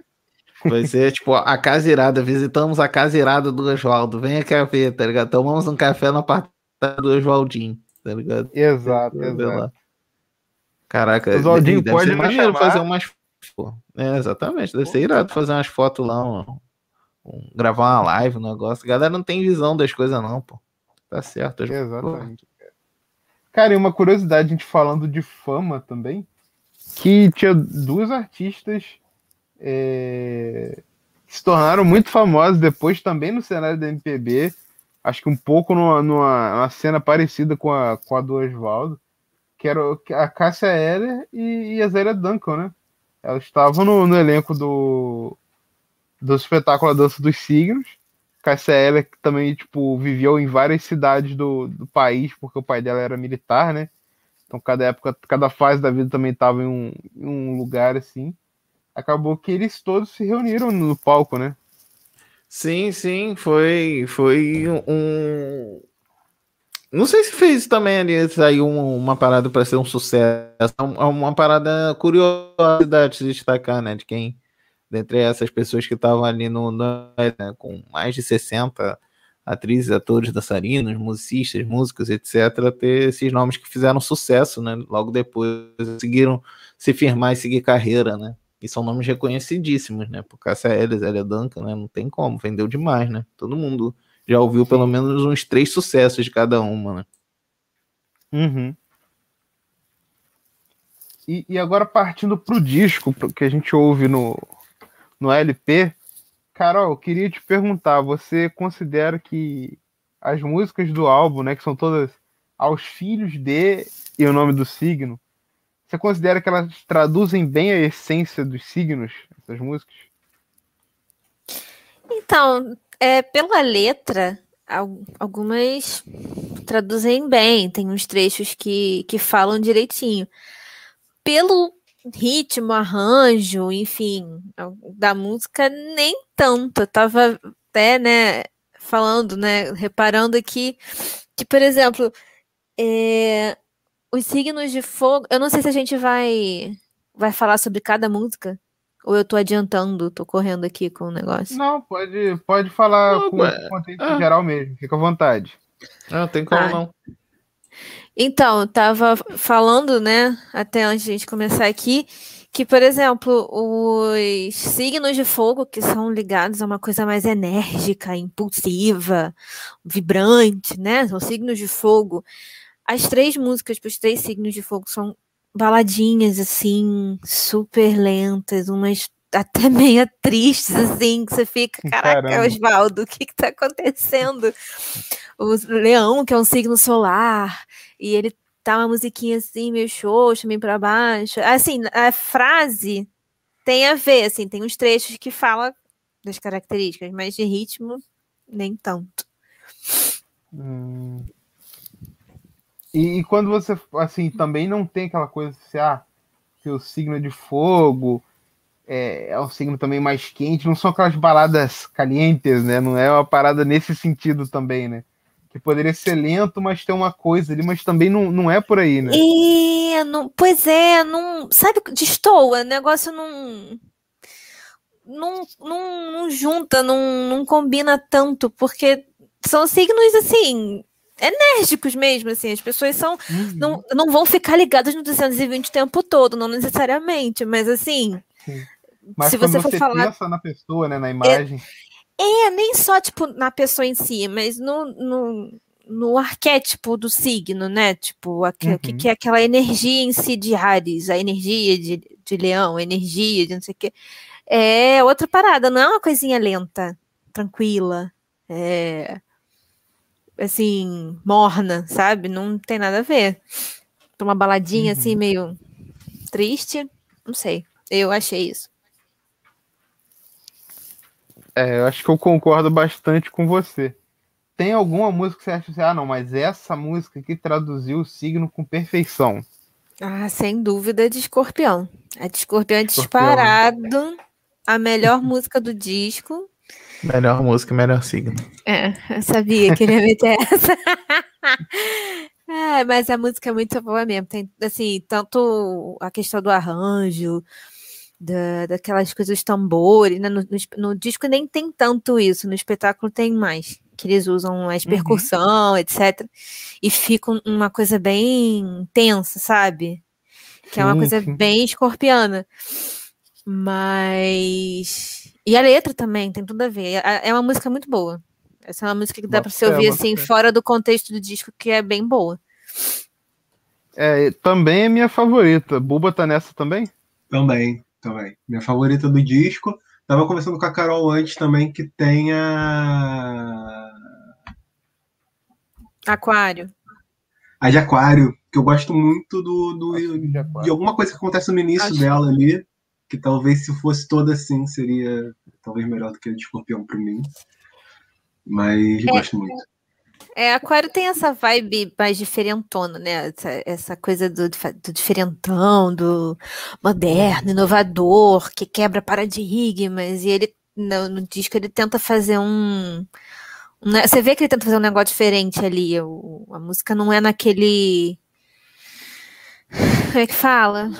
Vai ser tipo a casa irada. Visitamos a casa irada do Oswaldo. Venha cá ver, tá ligado? Tomamos um café no apartamento do Oswaldinho, tá ligado? Exato, exato. Caraca, Oswaldinho deve pode ser maneiro fazer umas. É, exatamente, deve ser irado fazer umas fotos lá, um, um, gravar uma live, um negócio. A galera não tem visão das coisas, não, pô. Tá certo. Exatamente. Cara, e uma curiosidade, a gente falando de fama também, que tinha duas artistas é, que se tornaram muito famosas depois também no cenário da MPB, acho que um pouco numa, numa, numa cena parecida com a, com a do Oswaldo, que era a Cássia Eller e, e a Zélia Duncan, né? Elas estavam no, no elenco do, do espetáculo A Dança dos Signos. Cássia Eller também, tipo, viveu em várias cidades do, do país, porque o pai dela era militar, né? Então, cada época, cada fase da vida também estava em um, em um lugar assim. Acabou que eles todos se reuniram no palco, né? Sim, sim, foi, foi um. Não sei se fez também ali saiu uma parada para ser um sucesso. É uma parada curiosidade de destacar, né? De quem, dentre essas pessoas que estavam ali no, no né, com mais de 60 atrizes, atores, dançarinos, musicistas, músicos, etc., ter esses nomes que fizeram sucesso, né? Logo depois conseguiram se firmar e seguir carreira, né? E são nomes reconhecidíssimos, né? Por Cássia Ellis, Elia Duncan, né? Não tem como, vendeu demais, né? Todo mundo já ouviu Sim. pelo menos uns três sucessos de cada uma, né? Uhum. E, e agora partindo pro disco que a gente ouve no, no LP, Carol, eu queria te perguntar, você considera que as músicas do álbum, né, que são todas aos filhos de e o nome do signo, você considera que elas traduzem bem a essência dos signos, essas músicas? Então, é, pela letra, algumas traduzem bem, tem uns trechos que, que falam direitinho. Pelo ritmo, arranjo, enfim, da música, nem tanto. Eu tava até, né, falando, né, reparando aqui que, por exemplo, é, os signos de fogo, eu não sei se a gente vai vai falar sobre cada música, ou eu tô adiantando, tô correndo aqui com o negócio. Não, pode, pode falar não, com o contexto ah. geral mesmo, fica à vontade. Não, tem como ah. não. Então, eu tava falando, né, até antes de a gente começar aqui, que, por exemplo, os signos de fogo que são ligados a uma coisa mais enérgica, impulsiva, vibrante, né? São signos de fogo. As três músicas para os três signos de fogo são baladinhas, assim, super lentas, umas até [LAUGHS] meio tristes, assim, que você fica, caraca, Oswaldo, o que que tá acontecendo? O leão, que é um signo solar, e ele tá uma musiquinha assim, meio xoxa, meio pra baixo. Assim, a frase tem a ver, assim, tem uns trechos que fala das características, mas de ritmo, nem tanto. Hum. E, e, quando você, assim, também não tem aquela coisa assim, ah, seu signo é de fogo, é, é um signo também mais quente, não são aquelas baladas calientes, né? Não é uma parada nesse sentido também, né? Que poderia ser lento, mas tem uma coisa ali, mas também não, não é por aí, né? É, não, pois é, não. Sabe, destoa, o negócio não. Não, não, não junta, não, não combina tanto, porque são signos assim, enérgicos mesmo, assim, as pessoas são uhum. não, não vão ficar ligadas no 220 o tempo todo, não necessariamente, mas assim, Sim. Mas se você for você falar pensa na pessoa, né, na imagem. É, é, nem só tipo na pessoa em si, mas no, no no arquétipo do signo, né? Tipo, o uhum. que, que, é aquela energia em si de Ares, a energia de, de leão, a energia de não sei o quê. É outra parada, não é uma coisinha lenta, tranquila, é, assim, morna, sabe? Não tem nada a ver. Uma baladinha assim, uhum. assim, meio triste, não sei. Eu achei isso. É, eu acho que eu concordo bastante com você tem alguma música que você acha assim, ah, não, mas essa música que traduziu o signo com perfeição? Ah, sem dúvida de Escorpião. A de Escorpião é disparado a melhor música do disco. Melhor música, melhor signo. É, eu sabia que ele ia meter essa. [LAUGHS] é, mas a música é muito boa mesmo. Tem, assim, tanto a questão do arranjo, da, daquelas coisas, dos tambores, né? no, no, no disco nem tem tanto isso, no espetáculo tem mais que eles usam mais uhum. percussão, uhum. etc. E fica uma coisa bem tensa, sabe? Que é uma coisa sim. bem escorpiana. Mas. E a letra também tem tudo a ver. É, é uma música muito boa. Essa é uma música que dá para você ouvir assim, fora do contexto do disco, que é bem boa. É, também é minha favorita. Buba tá nessa também? Também, também. Minha favorita do disco. Tava conversando com a Carol antes também que tem a. Aquário. A de Aquário, que eu gosto muito do, do de, de, alguma coisa que acontece no início Acho dela ali, que talvez se fosse toda assim seria talvez melhor do que a de Escorpião para mim. Mas é, gosto muito. É, Aquário tem essa vibe mais diferentona, né? Essa, essa coisa do, do, diferentão, do moderno, inovador, que quebra paradigmas. E ele, no, no disco, ele tenta fazer um. um você vê que ele tenta fazer um negócio diferente ali. O, a música não é naquele. Como é que fala?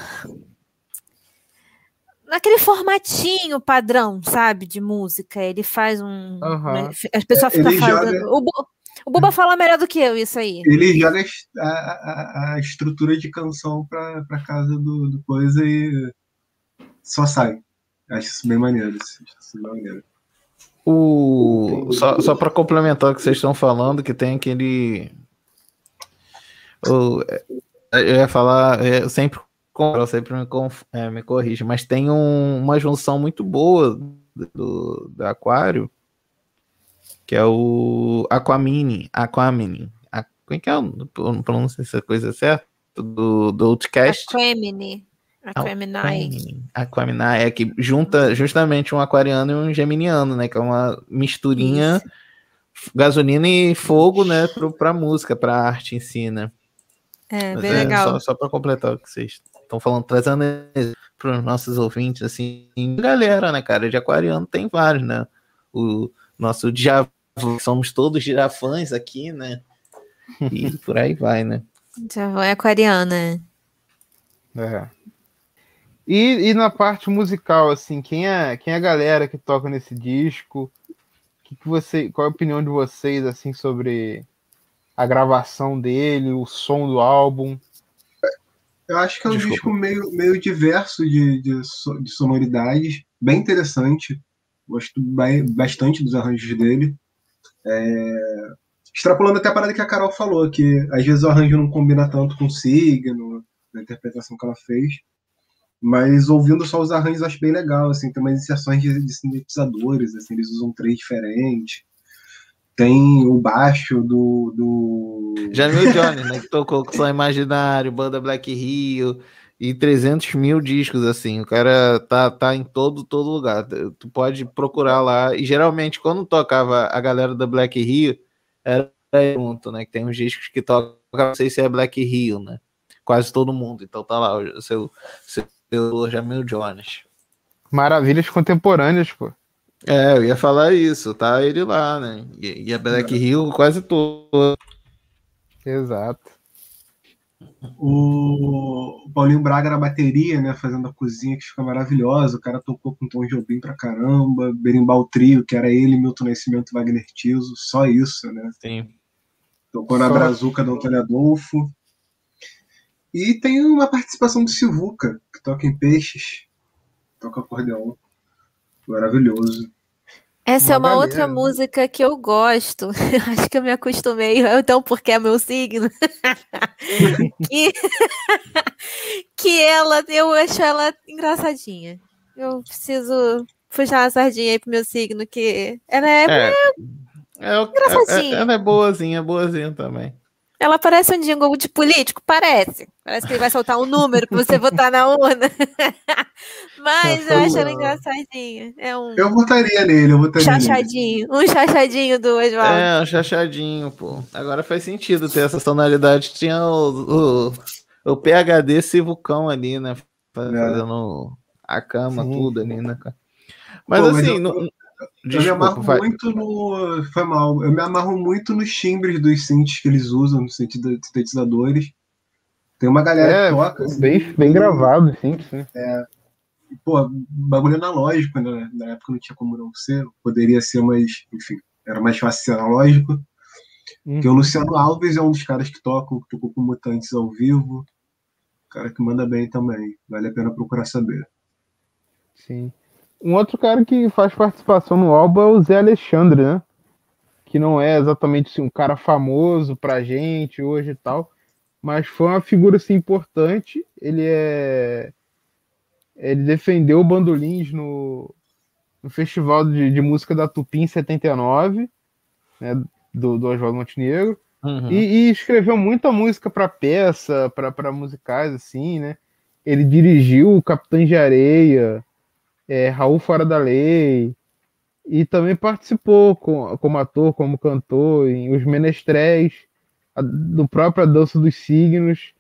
Naquele formatinho padrão, sabe, de música. Ele faz um. Uhum. As pessoas ficam fazendo. Joga... O, o Buba fala melhor do que eu, isso aí. Ele joga a, a, a estrutura de canção pra, pra casa do, do coisa e só sai. Acho isso bem maneiro. Acho isso bem maneiro. O... Só, só para complementar o que vocês estão falando, que tem aquele. O... Eu ia falar, eu sempre, eu sempre me, é, me corrige, mas tem um, uma junção muito boa do, do Aquário que é o Aquamini, Aquamini. Como é que é? Não pronúncia essa coisa certa? Do, do Outcast. Aquamini. Aquamini. Aquamini é que junta justamente um aquariano e um geminiano, né? Que é uma misturinha Isso. gasolina e fogo, né? Para música, para arte em si, né? É, Mas bem é, legal. Só, só para completar o que vocês estão falando, trazendo para os nossos ouvintes, assim, galera, né, cara? De aquariano tem vários, né? O nosso Djavan somos todos girafãs aqui, né? E [LAUGHS] por aí vai, né? Já é aquariana. É. E, e na parte musical, assim, quem é, quem é a galera que toca nesse disco? Que que você, qual é a opinião de vocês, assim, sobre a gravação dele, o som do álbum? Eu acho que é um Desculpa. disco meio, meio diverso de, de, de sonoridades, bem interessante. Gosto bastante dos arranjos dele. É, extrapolando até a parada que a Carol falou, que às vezes o arranjo não combina tanto com o signo, na interpretação que ela fez. Mas ouvindo só os arranjos acho bem legal, assim, tem umas inserções de, de sintetizadores, assim, eles usam três diferentes. Tem o baixo do. do... Jamil Jones, né? Que tocou com Só Imaginário, Banda Black Rio e 300 mil discos, assim. O cara tá, tá em todo, todo lugar. Tu pode procurar lá. E geralmente, quando tocava a galera da Black Rio, era junto, né? Que tem uns discos que tocam, não sei se é Black Rio, né? Quase todo mundo. Então tá lá o seu, seu Jamil Jones. Maravilhas contemporâneas, pô. É, eu ia falar isso, tá ele lá, né? E, e a Black é. Rio quase todo. Exato. O Paulinho Braga na bateria, né, fazendo a cozinha que fica maravilhosa. O cara tocou com Tom Jobim pra caramba. Berimbau Trio, que era ele, Milton Nascimento, Wagner Tiso. Só isso, né? Sim. Tocou na Brazuca do Antônio Adolfo. E tem uma participação do Silvuca, que toca em Peixes. Toca acordeão. Maravilhoso. Essa é uma, uma outra música que eu gosto. [LAUGHS] Acho que eu me acostumei, [LAUGHS] então porque é meu signo. [LAUGHS] que... que ela, eu acho ela engraçadinha. Eu preciso puxar a sardinha aí pro meu signo, que ela é, é, é, é engraçadinha. ela é boazinha, boazinha também. Ela parece um jingle de político? Parece. Parece que ele vai soltar um número para você votar na urna. [LAUGHS] Mas eu acho ela engraçadinha. É um... Eu votaria nele, eu votaria Chachadinho. Nele. Um chachadinho do Oswaldo. É, um chachadinho, pô. Agora faz sentido ter essa tonalidade. Tinha o, o, o PHD Civucão ali, né? Fazendo é. a cama, Sim. tudo ali, né, cara? Mas pô, assim, mas eu... no, Desculpa, eu me amarro vai. muito no. Foi mal. Eu me amarro muito nos timbres dos synths que eles usam, nos sintetizadores. Tem uma galera é, que toca. Assim, bem, bem gravado, sim, sim. É. Pô, bagulho analógico, né? Na época não tinha como não ser. Poderia ser, mas, enfim, era mais fácil ser analógico. Hum. Porque o Luciano Alves é um dos caras que tocam, que tocou com Mutantes ao vivo. Cara que manda bem também. Vale a pena procurar saber. Sim. Um outro cara que faz participação no álbum é o Zé Alexandre, né? Que não é exatamente assim, um cara famoso pra gente hoje e tal, mas foi uma figura assim, importante. Ele é. Ele defendeu o bandolins no, no Festival de, de Música da Tupi em 79, né? Do, do Oswaldo Montenegro. Uhum. E, e, escreveu muita música para peça, para musicais, assim, né? Ele dirigiu o Capitães de Areia, é, Raul Fora da Lei, e também participou com, como ator, como cantor em Os Menestréis, a, do próprio A Dança dos Signos,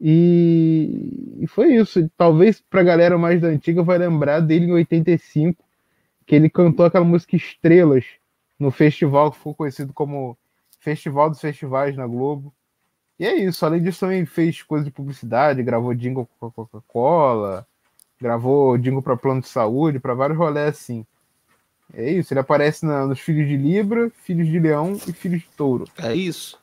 e, e foi isso. Talvez para a galera mais da antiga vai lembrar dele em 85, que ele cantou aquela música Estrelas no festival que ficou conhecido como Festival dos Festivais na Globo. E é isso. Além disso, também fez coisas de publicidade, gravou jingle com Coca-Cola, Gravou jingle para plano de saúde, para vários rolés assim. É isso, ele aparece na, nos Filhos de Libra, Filhos de Leão e Filhos de Touro. É isso.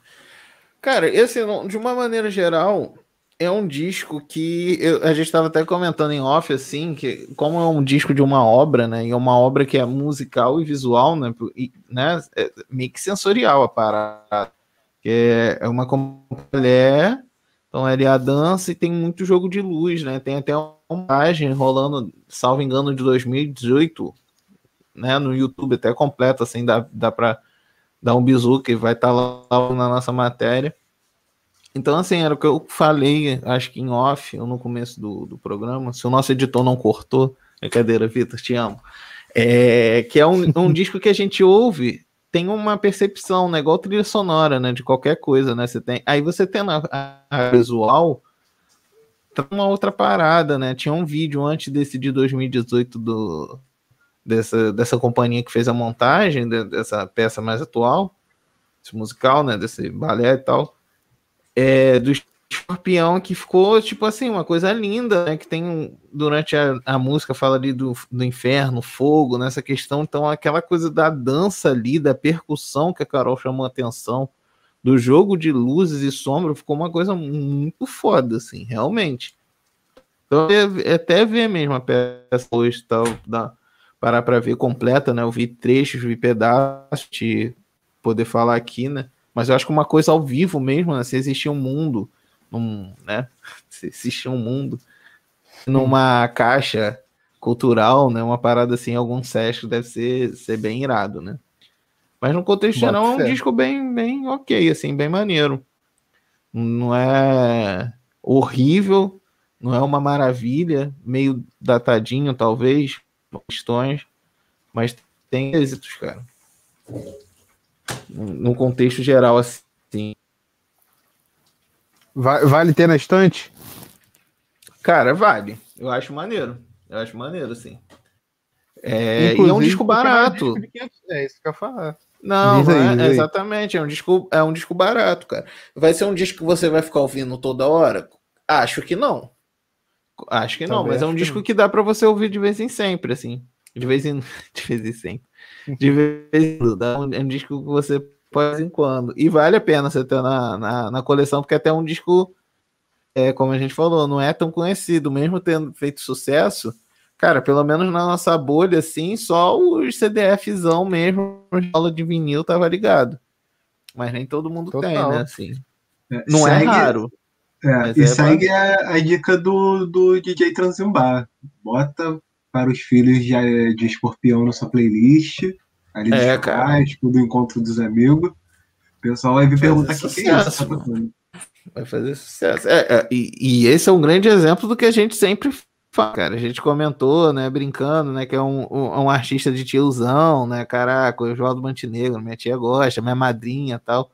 Cara, esse, de uma maneira geral, é um disco que eu, a gente estava até comentando em off, assim, que como é um disco de uma obra, né? E é uma obra que é musical e visual, né? E, né é meio que sensorial a parada. É, é uma mulher então ali a dança e tem muito jogo de luz, né? Tem até uma imagem rolando, salvo engano, de 2018, né? No YouTube até completo, assim, dá, dá para dar um bisu que vai estar tá lá na nossa matéria. Então, assim, era o que eu falei, acho que em off, ou no começo do, do programa, se o nosso editor não cortou, brincadeira, Vitor, te amo, é, que é um, um [LAUGHS] disco que a gente ouve tem uma percepção, né? Igual trilha sonora, né? De qualquer coisa, né? Você tem. Aí você tem a, a visual uma outra parada, né? Tinha um vídeo antes desse de 2018 do dessa, dessa companhia que fez a montagem de, dessa peça mais atual, esse musical, né? Desse balé e tal, é, do escorpião que ficou, tipo assim, uma coisa linda, né? Que tem durante a, a música fala ali do, do inferno, fogo, nessa questão. Então, aquela coisa da dança ali, da percussão que a Carol chamou a atenção, do jogo de luzes e sombra, ficou uma coisa muito foda, assim, realmente. Então, é, é até ver mesmo a peça hoje, tal, da, parar para ver completa, né? Eu vi trechos, vi pedaços de poder falar aqui, né? Mas eu acho que uma coisa ao vivo mesmo, né? Se existia um mundo né? [LAUGHS] Se existe um mundo numa caixa cultural, né? Uma parada assim, algum sesco deve ser, ser bem irado, né? Mas no contexto Bota geral é um disco bem, bem ok, assim, bem maneiro. Não é horrível, não é uma maravilha, meio datadinho, talvez, questões, mas tem êxitos, cara. No contexto geral, assim. Vale ter na estante? Cara, vale. Eu acho maneiro. Eu acho maneiro, sim. É, e é um disco barato. É, um disco é isso que eu ia falar. Não, aí, é, exatamente. É um, disco, é um disco barato, cara. Vai ser um disco que você vai ficar ouvindo toda hora? Acho que não. Acho que não, Também mas é um disco que, que dá para você ouvir de vez em sempre, assim. De vez em, [LAUGHS] de vez em sempre. De vez em quando. É um disco que você vez em quando. E vale a pena você ter na, na, na coleção, porque até um disco, é, como a gente falou, não é tão conhecido, mesmo tendo feito sucesso, Cara, pelo menos na nossa bolha, assim, só os CDFzão mesmo, aula de vinil tava ligado. Mas nem todo mundo Total. tem, né? Assim. É, não é segue, é raro. É, e é segue a, a, dica do, do DJ Transimbar. Bota para os filhos de, de escorpião na sua playlist. Ali é, do encontro dos amigos. O pessoal vai vir perguntar o que, que é isso. Tá vai fazer sucesso. É, é, e, e, esse é um grande exemplo do que a gente sempre cara. A gente comentou, né, brincando, né, que é um, um, um artista de tiozão, né, caraca, o João do Montenegro, minha tia gosta, minha madrinha tal.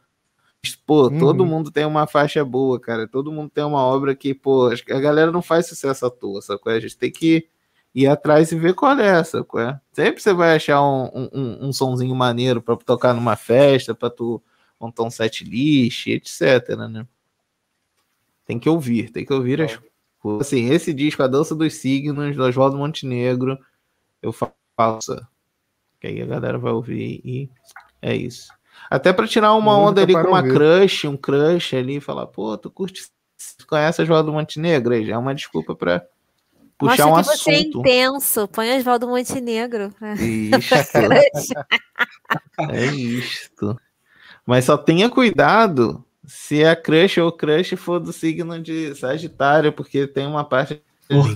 Pô, uhum. todo mundo tem uma faixa boa, cara. Todo mundo tem uma obra que, pô, a galera não faz sucesso à toa, sacou? A gente tem que ir atrás e ver qual é, sacou? Sempre você vai achar um, um, um sonzinho maneiro para tocar numa festa, para tu montar um set list, etc, né? Tem que ouvir, tem que ouvir as. Assim, esse disco, A Dança dos Signos, do Oswaldo Montenegro, eu faço. Que aí a galera vai ouvir e é isso. Até para tirar uma onda ali com uma ouvir. crush, um crush ali, e falar, pô, tu curte, conhece Oswaldo Montenegro? Aí já é uma desculpa para puxar um assunto. você é intenso, põe Oswaldo Montenegro. Isto. [LAUGHS] [LAUGHS] é isto. Mas só tenha cuidado se a crush ou crush for do signo de Sagitário, porque tem uma parte.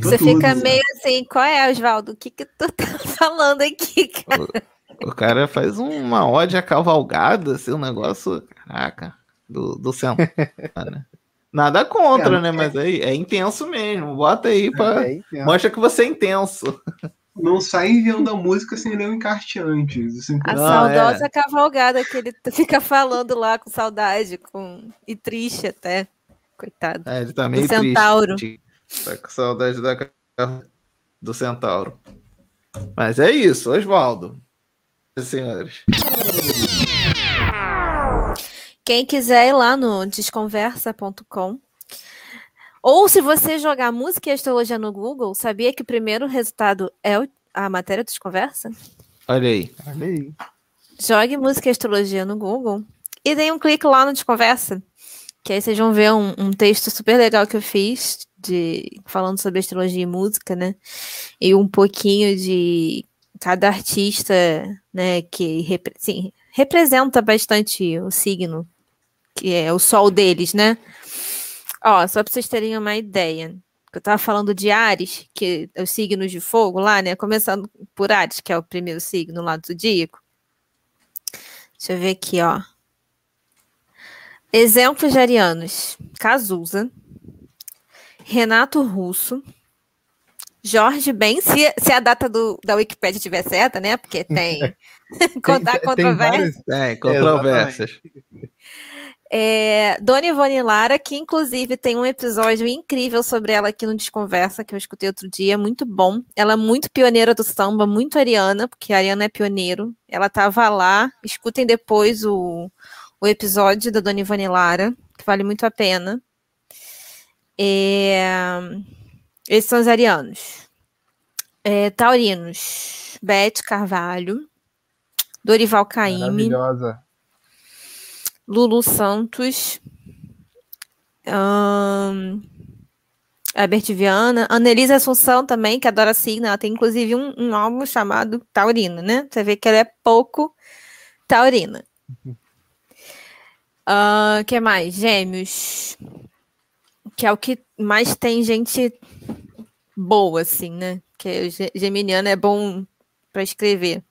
Você fica meio assim, qual é, Oswaldo? O que, que tu tá [LAUGHS] falando aqui, cara? O, o cara faz uma ódia cavalgada, assim, um negócio, caraca, do, do centro. Nada contra, é, né? Mas é, é intenso mesmo. Bota aí para [LAUGHS] é, é mostra que você é intenso não sai enviando a música sem ler o encarte antes. Assim, a saudosa é. cavalgada que ele [LAUGHS] fica falando lá com saudade com... e triste até. Coitado. É, ele tá meio do centauro. triste. Tá com saudade da... do centauro. Mas é isso, Oswaldo. Senhores. Quem quiser ir lá no desconversa.com ou se você jogar música e astrologia no Google, sabia que o primeiro resultado é a matéria dos conversa? Olha aí. Olha aí. Jogue música e astrologia no Google e dê um clique lá no Desconversa. Que aí vocês vão ver um, um, texto super legal que eu fiz de falando sobre astrologia e música, né? E um pouquinho de cada artista, né, que repre sim, representa bastante o signo, que é o sol deles, né? Ó, só para vocês terem uma ideia. Eu estava falando de Ares, que é os signos de fogo lá, né? Começando por Ares, que é o primeiro signo lá do zodíaco. Deixa eu ver aqui, ó. Exemplos de arianos: Cazuza, Renato Russo, Jorge Ben, se, se a data do, da Wikipedia estiver certa, né? Porque tem, [LAUGHS] [LAUGHS] tem controvérsias. É, controvérsias. É, Dona Ivone Lara, que inclusive tem um episódio incrível sobre ela aqui no Desconversa, que eu escutei outro dia, muito bom. Ela é muito pioneira do samba, muito ariana, porque a Ariana é pioneiro. Ela estava lá, escutem depois o, o episódio da Dona Ivone Lara, que vale muito a pena. É, esses são os arianos. É, taurinos, Beth Carvalho, Dorival Caymmi. Maravilhosa. Lulu Santos, um, Herbert Viana, Annelise Assunção também, que adora signo, ela tem inclusive um, um álbum chamado Taurina, né? Você vê que ela é pouco taurina. O uh, ah, que mais? Gêmeos, que é o que mais tem gente boa, assim, né? Que geminiano é bom para escrever.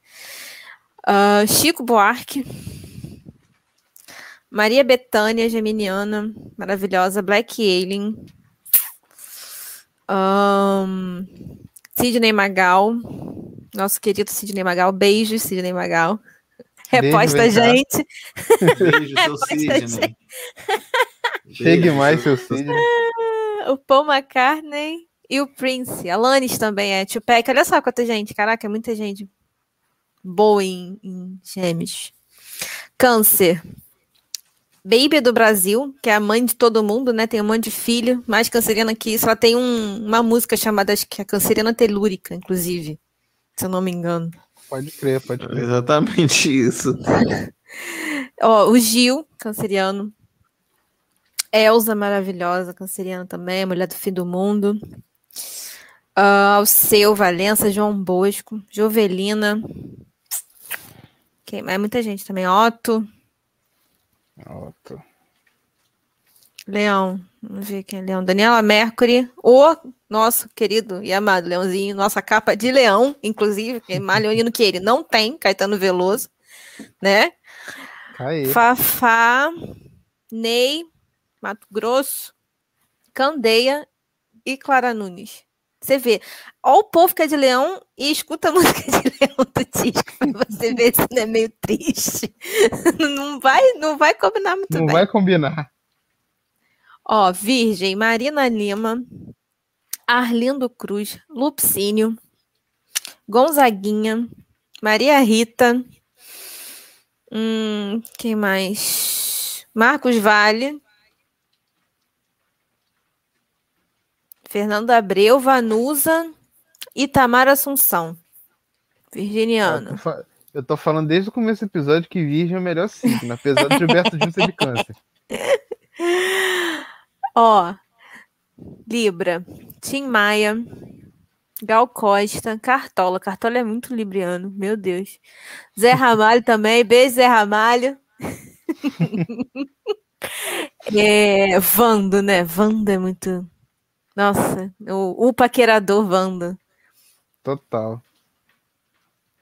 Uh, Chico Buarque, Maria Betânia, Geminiana, maravilhosa. Black Alien. Um, Sidney Magal. Nosso querido Sidney Magal. Beijos, Sidney Magal. Reposta a gente. Beijo, seu Sidney. Chegue mais, seu Sidney. o Paul McCartney e o Prince. Alanis também é. Tupac. Olha só quanta gente. Caraca, é muita gente boa em, em gêmeos. Câncer. Baby do Brasil, que é a mãe de todo mundo, né? Tem um monte de filho, mais canceriana que isso. Ela tem um, uma música chamada, acho que é Canceriana Telúrica, inclusive, se eu não me engano. Pode crer, pode crer. exatamente isso. [LAUGHS] Ó, o Gil, canceriano. Elza, maravilhosa, canceriana também, mulher do fim do mundo. Uh, Alceu, Valença, João Bosco, Jovelina. Quem mais? Muita gente também. Otto. Leão. Vamos ver quem é Leão. Daniela Mercury. O nosso querido e amado Leãozinho. Nossa capa de leão, inclusive. Que é mais leonino que ele não tem. Caetano Veloso. Né? Caí. Fafá. Ney. Mato Grosso. Candeia e Clara Nunes. Você vê, ó o povo que é de leão e escuta a [LAUGHS] música de leão do disco pra você ver se não é meio triste. [LAUGHS] Não vai, não vai combinar muito Não bem. vai combinar. Ó, Virgem, Marina Lima, Arlindo Cruz, Lupcínio, Gonzaguinha, Maria Rita, hum, quem mais? Marcos Vale, Fernando Abreu, Vanusa e Tamara Assunção. Virginiano. Eu tô, fa- eu tô falando desde o começo do episódio que Virgem é o melhor signo, apesar do Gilberto Gil ser de câncer. [LAUGHS] Ó, Libra, Tim Maia, Gal Costa, Cartola. Cartola é muito libriano, meu Deus. Zé Ramalho também, beijo Zé Ramalho. [LAUGHS] é, Vando, né? Vando é muito. Nossa, o, o paquerador Vando. Total.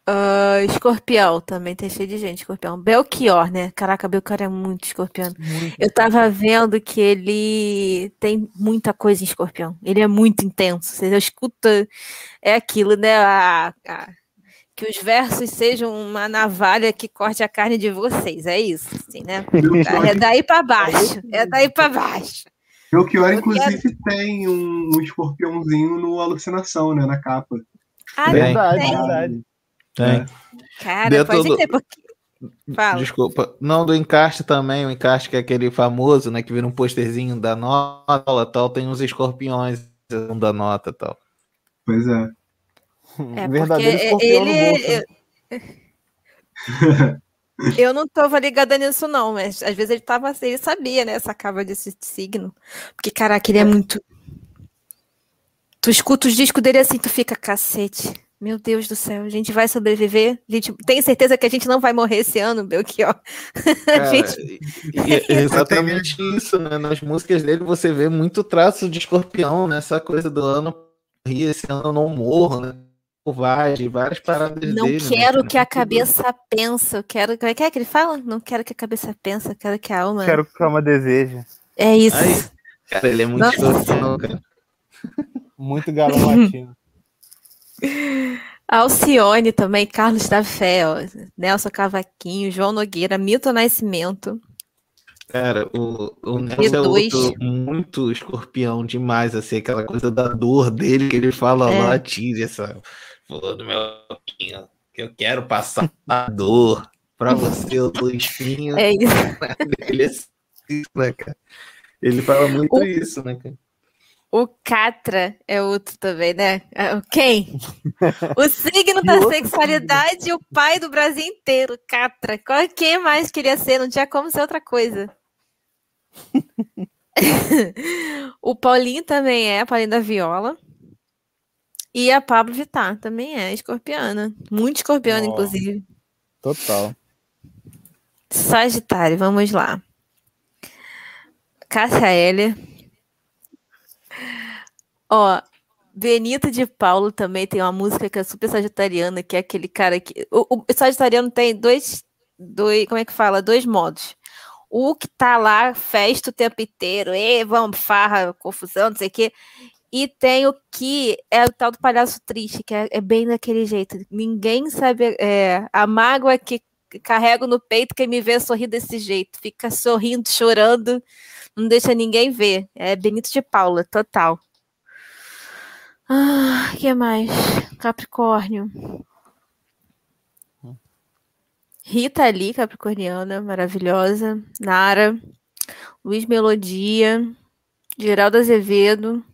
Ah, escorpião também, tem cheio de gente, escorpião. Belchior, né? Caraca, Belchior é muito escorpião. Eu tava vendo que ele tem muita coisa em escorpião. Ele é muito intenso. Você escuta, é aquilo, né? A- a- que os versos sejam uma navalha que corte a carne de vocês. É isso, assim, né? [LAUGHS] É daí pra baixo. É daí pra baixo. Belchior, Eu inclusive, tem um, um escorpiãozinho no Alucinação, né? Na capa. Ah, Tem. Verdade, tem. verdade. Tem. Cara, Dentro pode do- ter, porque. Fala. Desculpa. Não, do encarte também. O encarte que é aquele famoso, né? Que vira um posterzinho da nota tal. Tem uns escorpiões da nota e tal. Pois é. É, Verdadeiro porque escorpião ele. no bolso. [LAUGHS] [LAUGHS] Eu não tava ligada nisso, não, mas às vezes ele tava assim, ele sabia, né? Sacava desse signo. Porque, caraca, ele é muito. Tu escuta os discos dele assim, tu fica, cacete. Meu Deus do céu, a gente vai sobreviver? A gente tem certeza que a gente não vai morrer esse ano, Belchior. [LAUGHS] Cara, gente- é [LAUGHS] exatamente isso, né? Nas músicas dele você vê muito traço de escorpião, né? Essa coisa do ano rir, esse ano eu não morro, né? Covarde, várias paradas Não dele. né, quero cara? que a cabeça pensa, eu quero. Como é que é que ele fala? Não quero que a cabeça pensa, eu quero que a alma. Quero que a alma deseja. É isso. Aí, cara, ele é muito escorpião, cara. [LAUGHS] Muito galão latino. [LAUGHS] Alcione também, Carlos da Fé, ó, Nelson Cavaquinho, João Nogueira, Milton Nascimento. Cara, o, o Nelson é outro muito escorpião demais, assim, aquela coisa da dor dele que ele fala É. lá, tira essa do meu espinho, que eu quero passar a dor pra você, tô espinho. É isso. Ele é assim, né, cara? Ele fala muito O- isso, né, cara? O Catra é outro também, né? É, o Quem? O signo da [LAUGHS] sexualidade e o pai do Brasil inteiro, Catra. Qual- Quem mais queria ser? Não tinha como ser outra coisa. [LAUGHS] o Paulinho também é, Paulinho da Viola. E a Pablo Vittar também é escorpiana. Muito escorpiana, inclusive. Total. Sagitário, vamos lá. Cássia Heller. Ó, Benito de Paulo também tem uma música que é super sagitariana, que é aquele cara que. O, o sagitariano tem dois, dois. Como é que fala? Dois modos. O que tá lá, festa o tempo inteiro, e vamos, farra, confusão, não sei o quê. E tem o que é o tal do palhaço triste, que é, é bem daquele jeito. Ninguém sabe. é, a mágoa que carrego no peito quem me vê sorrir desse jeito. Fica sorrindo, chorando, não deixa ninguém ver. É Benito de Paula, total. Ah, que mais? Capricórnio. Rita Lee, capricorniana, maravilhosa. Nara. Luiz Melodia. Geraldo Azevedo.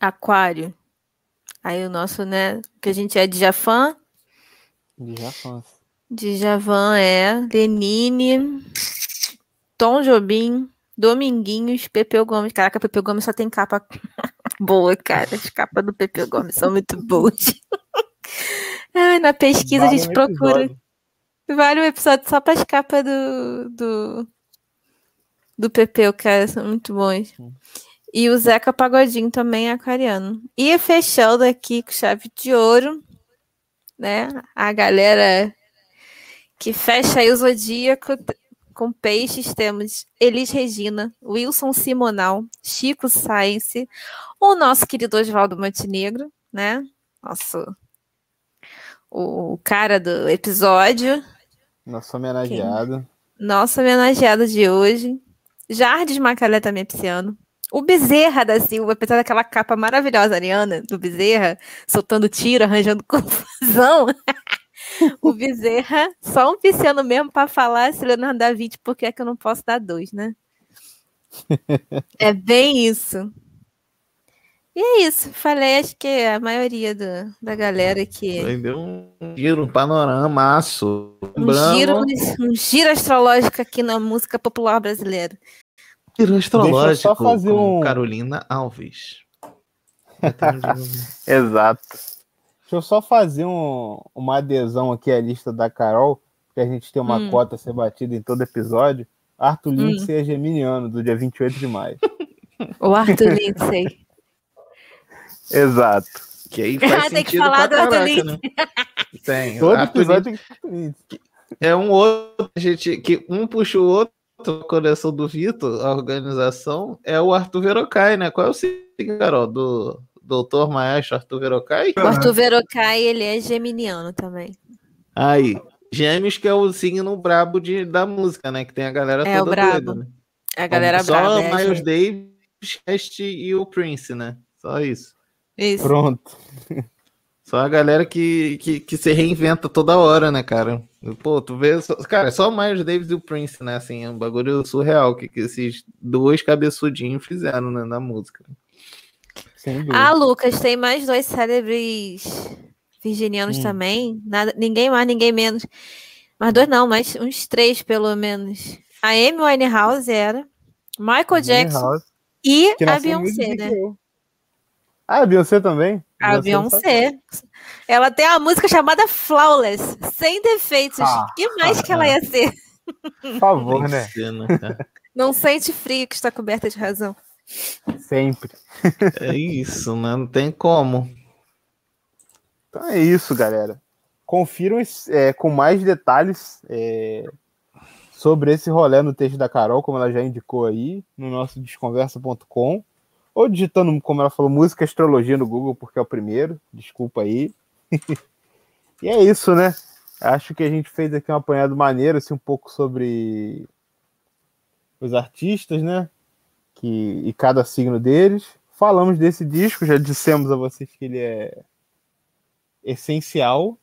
Aquário. Aí o nosso, né? Que a gente é de Jafã. De Japão. Djavan é Lenine, Tom Jobim, Dominguinhos, Pepeu Gomes. Caraca, Pepeu Gomes só tem capa [LAUGHS] boa, cara. As capas do Pepe Gomes são muito boas. [LAUGHS] Ai, na pesquisa vale a gente procura. Episódio. Vale um episódio só para as capas do, do, do Pepeu, cara. São muito bons. E o Zeca Pagodinho também é aquariano. E fechando aqui com chave de ouro, né? A galera que fecha aí o zodíaco com peixes temos Elis Regina, Wilson Simonal, Chico Science, o nosso querido Oswaldo Montenegro, né? Nosso o cara do episódio. Nosso homenageado. Quem? Nosso homenageado de hoje. Jardes Macalé também pisciano. O Bezerra da Silva, apesar daquela capa maravilhosa, Ariana, do Bezerra, soltando tiro, arranjando [LAUGHS] confusão. o Bezerra, só um pisciano mesmo para falar se Leonardo da Vinci, porque é que eu não posso dar dois, né? [LAUGHS] é bem isso. E é isso. Falei, acho que a maioria do, da galera que. Deu um giro, um panoramaço. Um giro, um giro astrológico aqui na música popular brasileira. Giro astrológico só fazer com um... Carolina Alves. [LAUGHS] Exato. Deixa eu só fazer um, uma adesão aqui à lista da Carol, que a gente tem uma hum. cota a ser batida em todo episódio. Arthur Lindsay hum. é geminiano, do dia 28 de maio. [LAUGHS] O Arthur Lindsay. Exato. Que aí faz [LAUGHS] ah, tem que falar do caraca, né? Tem. Todo episódio tem que É um outro, gente, que um puxa o outro, a coleção do Vitor, a organização, é o Arthur Verocai, né? Qual é o signo, Carol, do doutor maestro Arthur Verocai? O Arthur Verocai, ele é geminiano também. Aí, Gêmeos que é o signo brabo de, da música, né? Que tem a galera é toda o brabo. Doida, né? É a galera Só braba. Só o é, Miles Davis, Cast e o Prince, né? Só isso. Isso. Pronto. Só a galera que, que, que, se reinventa toda hora, né, cara? Pô, tu vê. Só, cara, só o Miles Davis e o Prince, né? Assim, é um bagulho surreal que, que esses dois cabeçudinhos fizeram né, na música. Ah, Lucas, tem mais dois célebres virginianos hum. também. Nada, ninguém mais, ninguém menos. Mas dois não, mas uns três pelo menos. A Amy Winehouse era, Michael Jackson e a Beyoncé, né? Ah, a Beyoncé também? A Beyoncé. Ela tem uma música chamada Flawless, sem defeitos. Ah, que mais que ela ia ser? Por favor, né? Não sente frio que está coberta de razão. Sempre. É isso, né? Não tem como. Então é isso, galera. Confiram é, com mais detalhes é, sobre esse rolê no texto da Carol, como ela já indicou aí, no nosso desconversa.com ou digitando, como ela falou, música astrologia no Google, porque é o primeiro. Desculpa aí. [LAUGHS] e é isso, né? Acho que a gente fez aqui um apanhado maneiro, assim, um pouco sobre os artistas, né? Que, e cada signo deles. Falamos desse disco, já dissemos a vocês que ele é essencial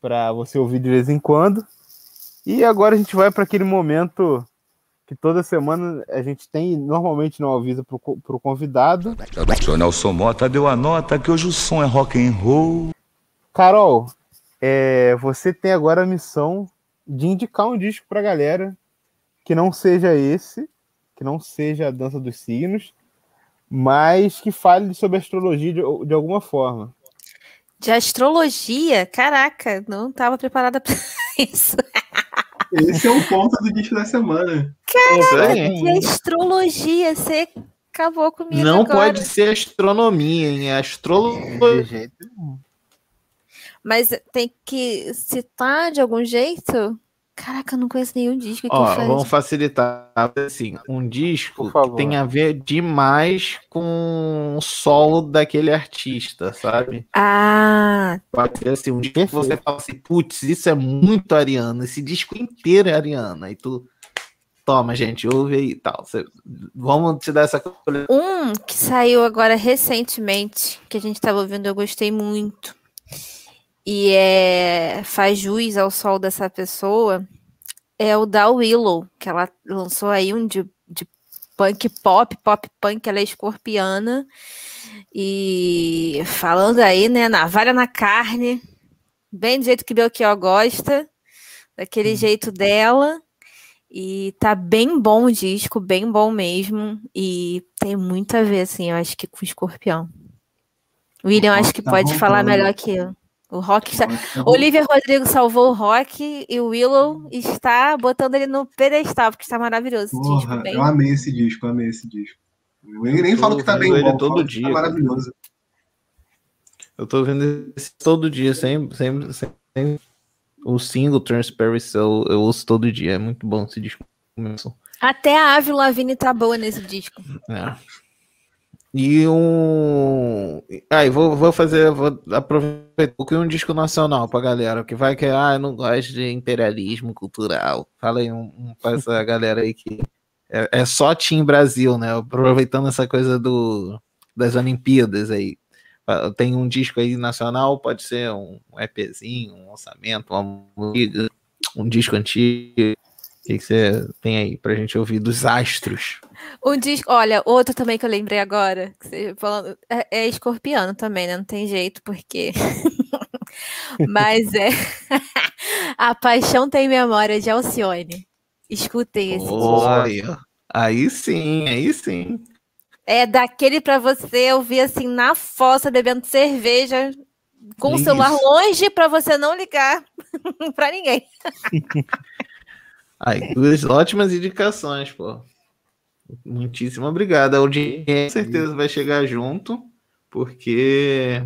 para você ouvir de vez em quando. E agora a gente vai para aquele momento que toda semana a gente tem, normalmente não avisa pro, pro convidado. O Nelson Mota deu a nota que hoje o som é rock and roll. Carol, é, você tem agora a missão de indicar um disco pra galera que não seja esse, que não seja a dança dos signos, mas que fale sobre astrologia de, de alguma forma. De astrologia? Caraca, não estava preparada [LAUGHS] para isso. Esse é o ponto do disco da semana. Caraca, que astrologia, você acabou comigo Não agora. pode ser astronomia, hein? É astrologia. Mas tem que citar de algum jeito? Caraca, eu não conheço nenhum disco. Ó, vamos facilitar. Assim, um disco que tem a ver demais com o solo daquele artista, sabe? Ah. Pode ser assim, um disco que você fala assim, putz, isso é muito Ariana. Esse disco inteiro é Ariana. E tu. Toma, gente, ouve aí e tal. Você... Vamos te dar essa. Um que saiu agora recentemente, que a gente estava ouvindo, eu gostei muito e é, faz jus ao sol dessa pessoa é o da Willow, que ela lançou aí um de, de punk pop, pop punk, ela é escorpiana. E falando aí, né, navalha na carne, bem do jeito que Belchior gosta, daquele hum. jeito dela. E tá bem bom o disco, bem bom mesmo. E tem muito a ver, assim, eu acho que com Escorpião. William, acho que tá pode falar melhor que eu. O rock está. Tá Olivia Rodrigo salvou o rock e o Willow está botando ele no pedestal, porque está maravilhoso esse Porra, disco. Bem... Eu amei esse disco, amei esse disco. Eu nem falo que tá bem ele bom, todo dia. Tá maravilhoso. Eu tô vendo esse todo dia, sempre, sempre, sempre. O single Transparency eu, eu ouço todo dia. É muito bom esse disco. Até a Avril Lavigne tá boa nesse disco. É. E um. Aí, ah, vou, vou fazer. Vou aproveitar um disco nacional pra galera que vai que. Ah, eu não gosto de imperialismo cultural. Fala aí um, um pra essa [LAUGHS] galera aí que. É, é só Team Brasil, né? Aproveitando essa coisa do, das Olimpíadas aí. Ah, tem um disco aí nacional, pode ser um EPzinho, um lançamento, uma música, um disco antigo. O que, você tem aí pra gente ouvir dos astros? Um disco, olha, outro também que eu lembrei agora, que você falando, é, é escorpiano também, né? Não tem jeito, porque. [LAUGHS] Mas é. [LAUGHS] A Paixão Tem Memória de Alcione. Escutem esse Olha, aí sim, aí sim. É daquele para você ouvir assim na fossa, bebendo cerveja, com Isso. o celular longe para você não ligar [LAUGHS] para ninguém. Aí, duas ótimas indicações, pô. Muitíssimo obrigado. A audiência com certeza vai chegar junto, porque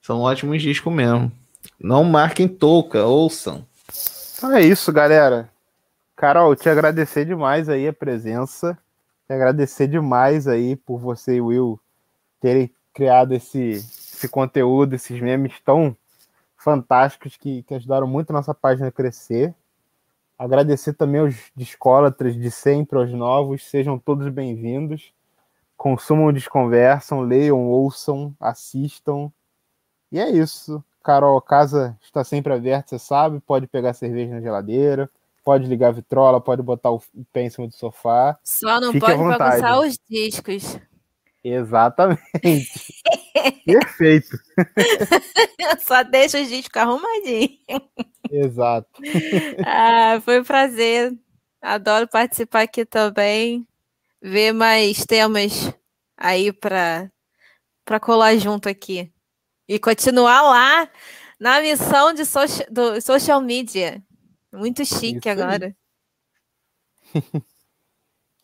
são ótimos discos mesmo. Não marquem touca, ouçam. Então é isso, galera. Carol, te agradecer demais aí a presença. Te agradecer demais aí por você e Will terem criado esse, esse conteúdo, esses memes tão fantásticos que, que ajudaram muito a nossa página a crescer. Agradecer também aos discólatras de sempre, aos novos, sejam todos bem-vindos. Consumam, desconversam, leiam, ouçam, assistam. E é isso. Carol, a casa está sempre aberta, você sabe. Pode pegar cerveja na geladeira, pode ligar a vitrola, pode botar o pé em cima do sofá. Só não Fique pode bagunçar os discos. Exatamente. [LAUGHS] Perfeito. [LAUGHS] Só deixa os discos arrumadinhos. Exato. Ah, foi um prazer. Adoro participar aqui também. Ver mais temas aí para para colar junto aqui. E continuar lá na missão de social, do social media. Muito chique Isso agora. [LAUGHS]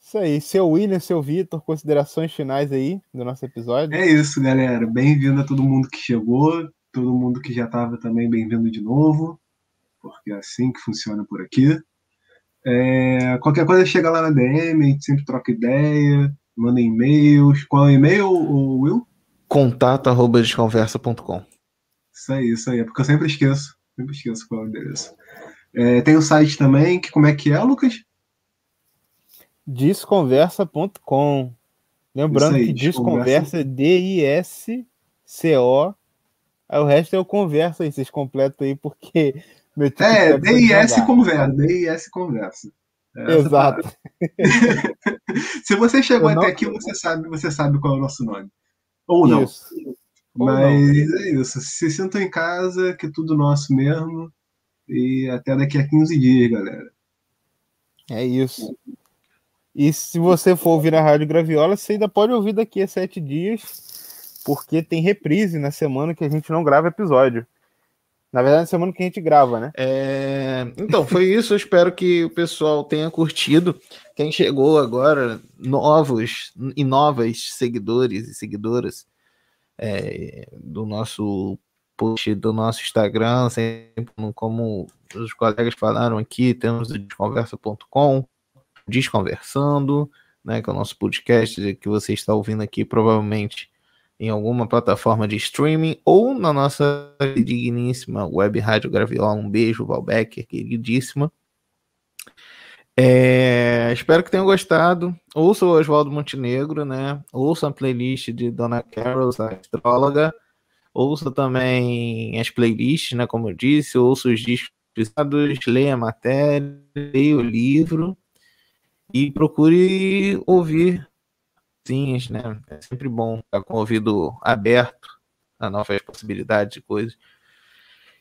Isso aí. Seu William, seu Vitor, considerações finais aí do nosso episódio? É isso, galera. Bem-vindo a todo mundo que chegou, todo mundo que já estava também, bem-vindo de novo porque é assim que funciona por aqui. É, qualquer coisa chega lá na DM, a gente sempre troca ideia, manda e-mails. Qual é o e-mail, Will? Contato arroba desconversa.com. Isso aí, isso aí. É porque eu sempre esqueço. Sempre esqueço qual é o endereço. É, tem o site também, que como é que é, Lucas? Desconversa.com. Lembrando aí, que desconversa é D-I-S-C-O. Aí o resto é o conversa aí, vocês completam aí, porque é, DIS conversa, DIS conversa. É Exato. [LAUGHS] Se você chegou Eu até não... aqui, você sabe, você sabe qual é o nosso nome. Ou não. Isso. Mas não. é isso. Se sintam em casa, que é tudo nosso mesmo. E até daqui a 15 dias, galera. É isso. E se você for ouvir a Rádio Graviola, você ainda pode ouvir daqui a sete dias, porque tem reprise na semana que a gente não grava episódio. Na verdade, semana que a gente grava, né? É... Então, foi isso. Eu espero que o pessoal tenha curtido. Quem chegou agora, novos e novas seguidores e seguidoras é, do nosso post do nosso Instagram, sempre como os colegas falaram aqui, temos o desconversa.com, Desconversando, né, que é o nosso podcast que você está ouvindo aqui, provavelmente em alguma plataforma de streaming ou na nossa digníssima web Rádio Graviola. Um beijo, Valbecker, queridíssima. É, espero que tenham gostado. Ouça o Oswaldo Montenegro, né? Ouça a playlist de Dona Carol, a astróloga. Ouça também as playlists, né? Como eu disse, ouça os discos, leia a matéria, leia o livro e procure ouvir né? É sempre bom estar com o ouvido aberto a novas possibilidades de coisas.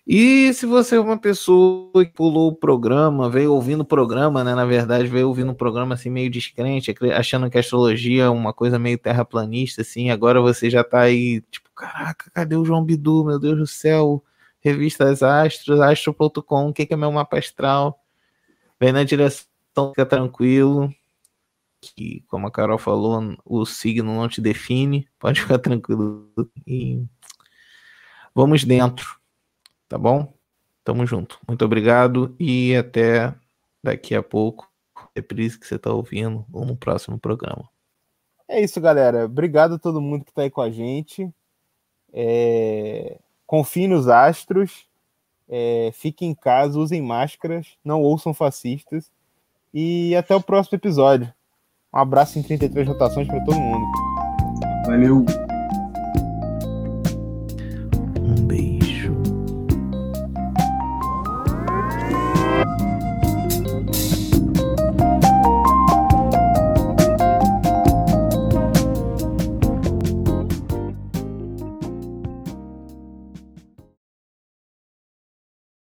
E se você é uma pessoa que pulou o programa, veio ouvindo o programa, né? Na verdade, veio ouvindo o programa assim meio descrente, achando que a astrologia é uma coisa meio terraplanista, assim, agora você já tá aí, tipo, caraca, cadê o João Bidu? Meu Deus do céu, revistas Astros, astro.com, o que é meu mapa astral? Vem na direção, fica tranquilo. Que, como a Carol falou, o signo não te define, pode ficar tranquilo. E vamos dentro Tá bom? Tamo junto. Muito obrigado e até daqui a pouco. Reprise que você tá ouvindo ou no próximo programa. É isso, galera. Obrigado a todo mundo que tá aí com a gente. É... Confie nos astros. É... Fiquem em casa, usem máscaras, não ouçam fascistas. E até o próximo episódio. Um abraço em 33 rotações para todo mundo. Valeu.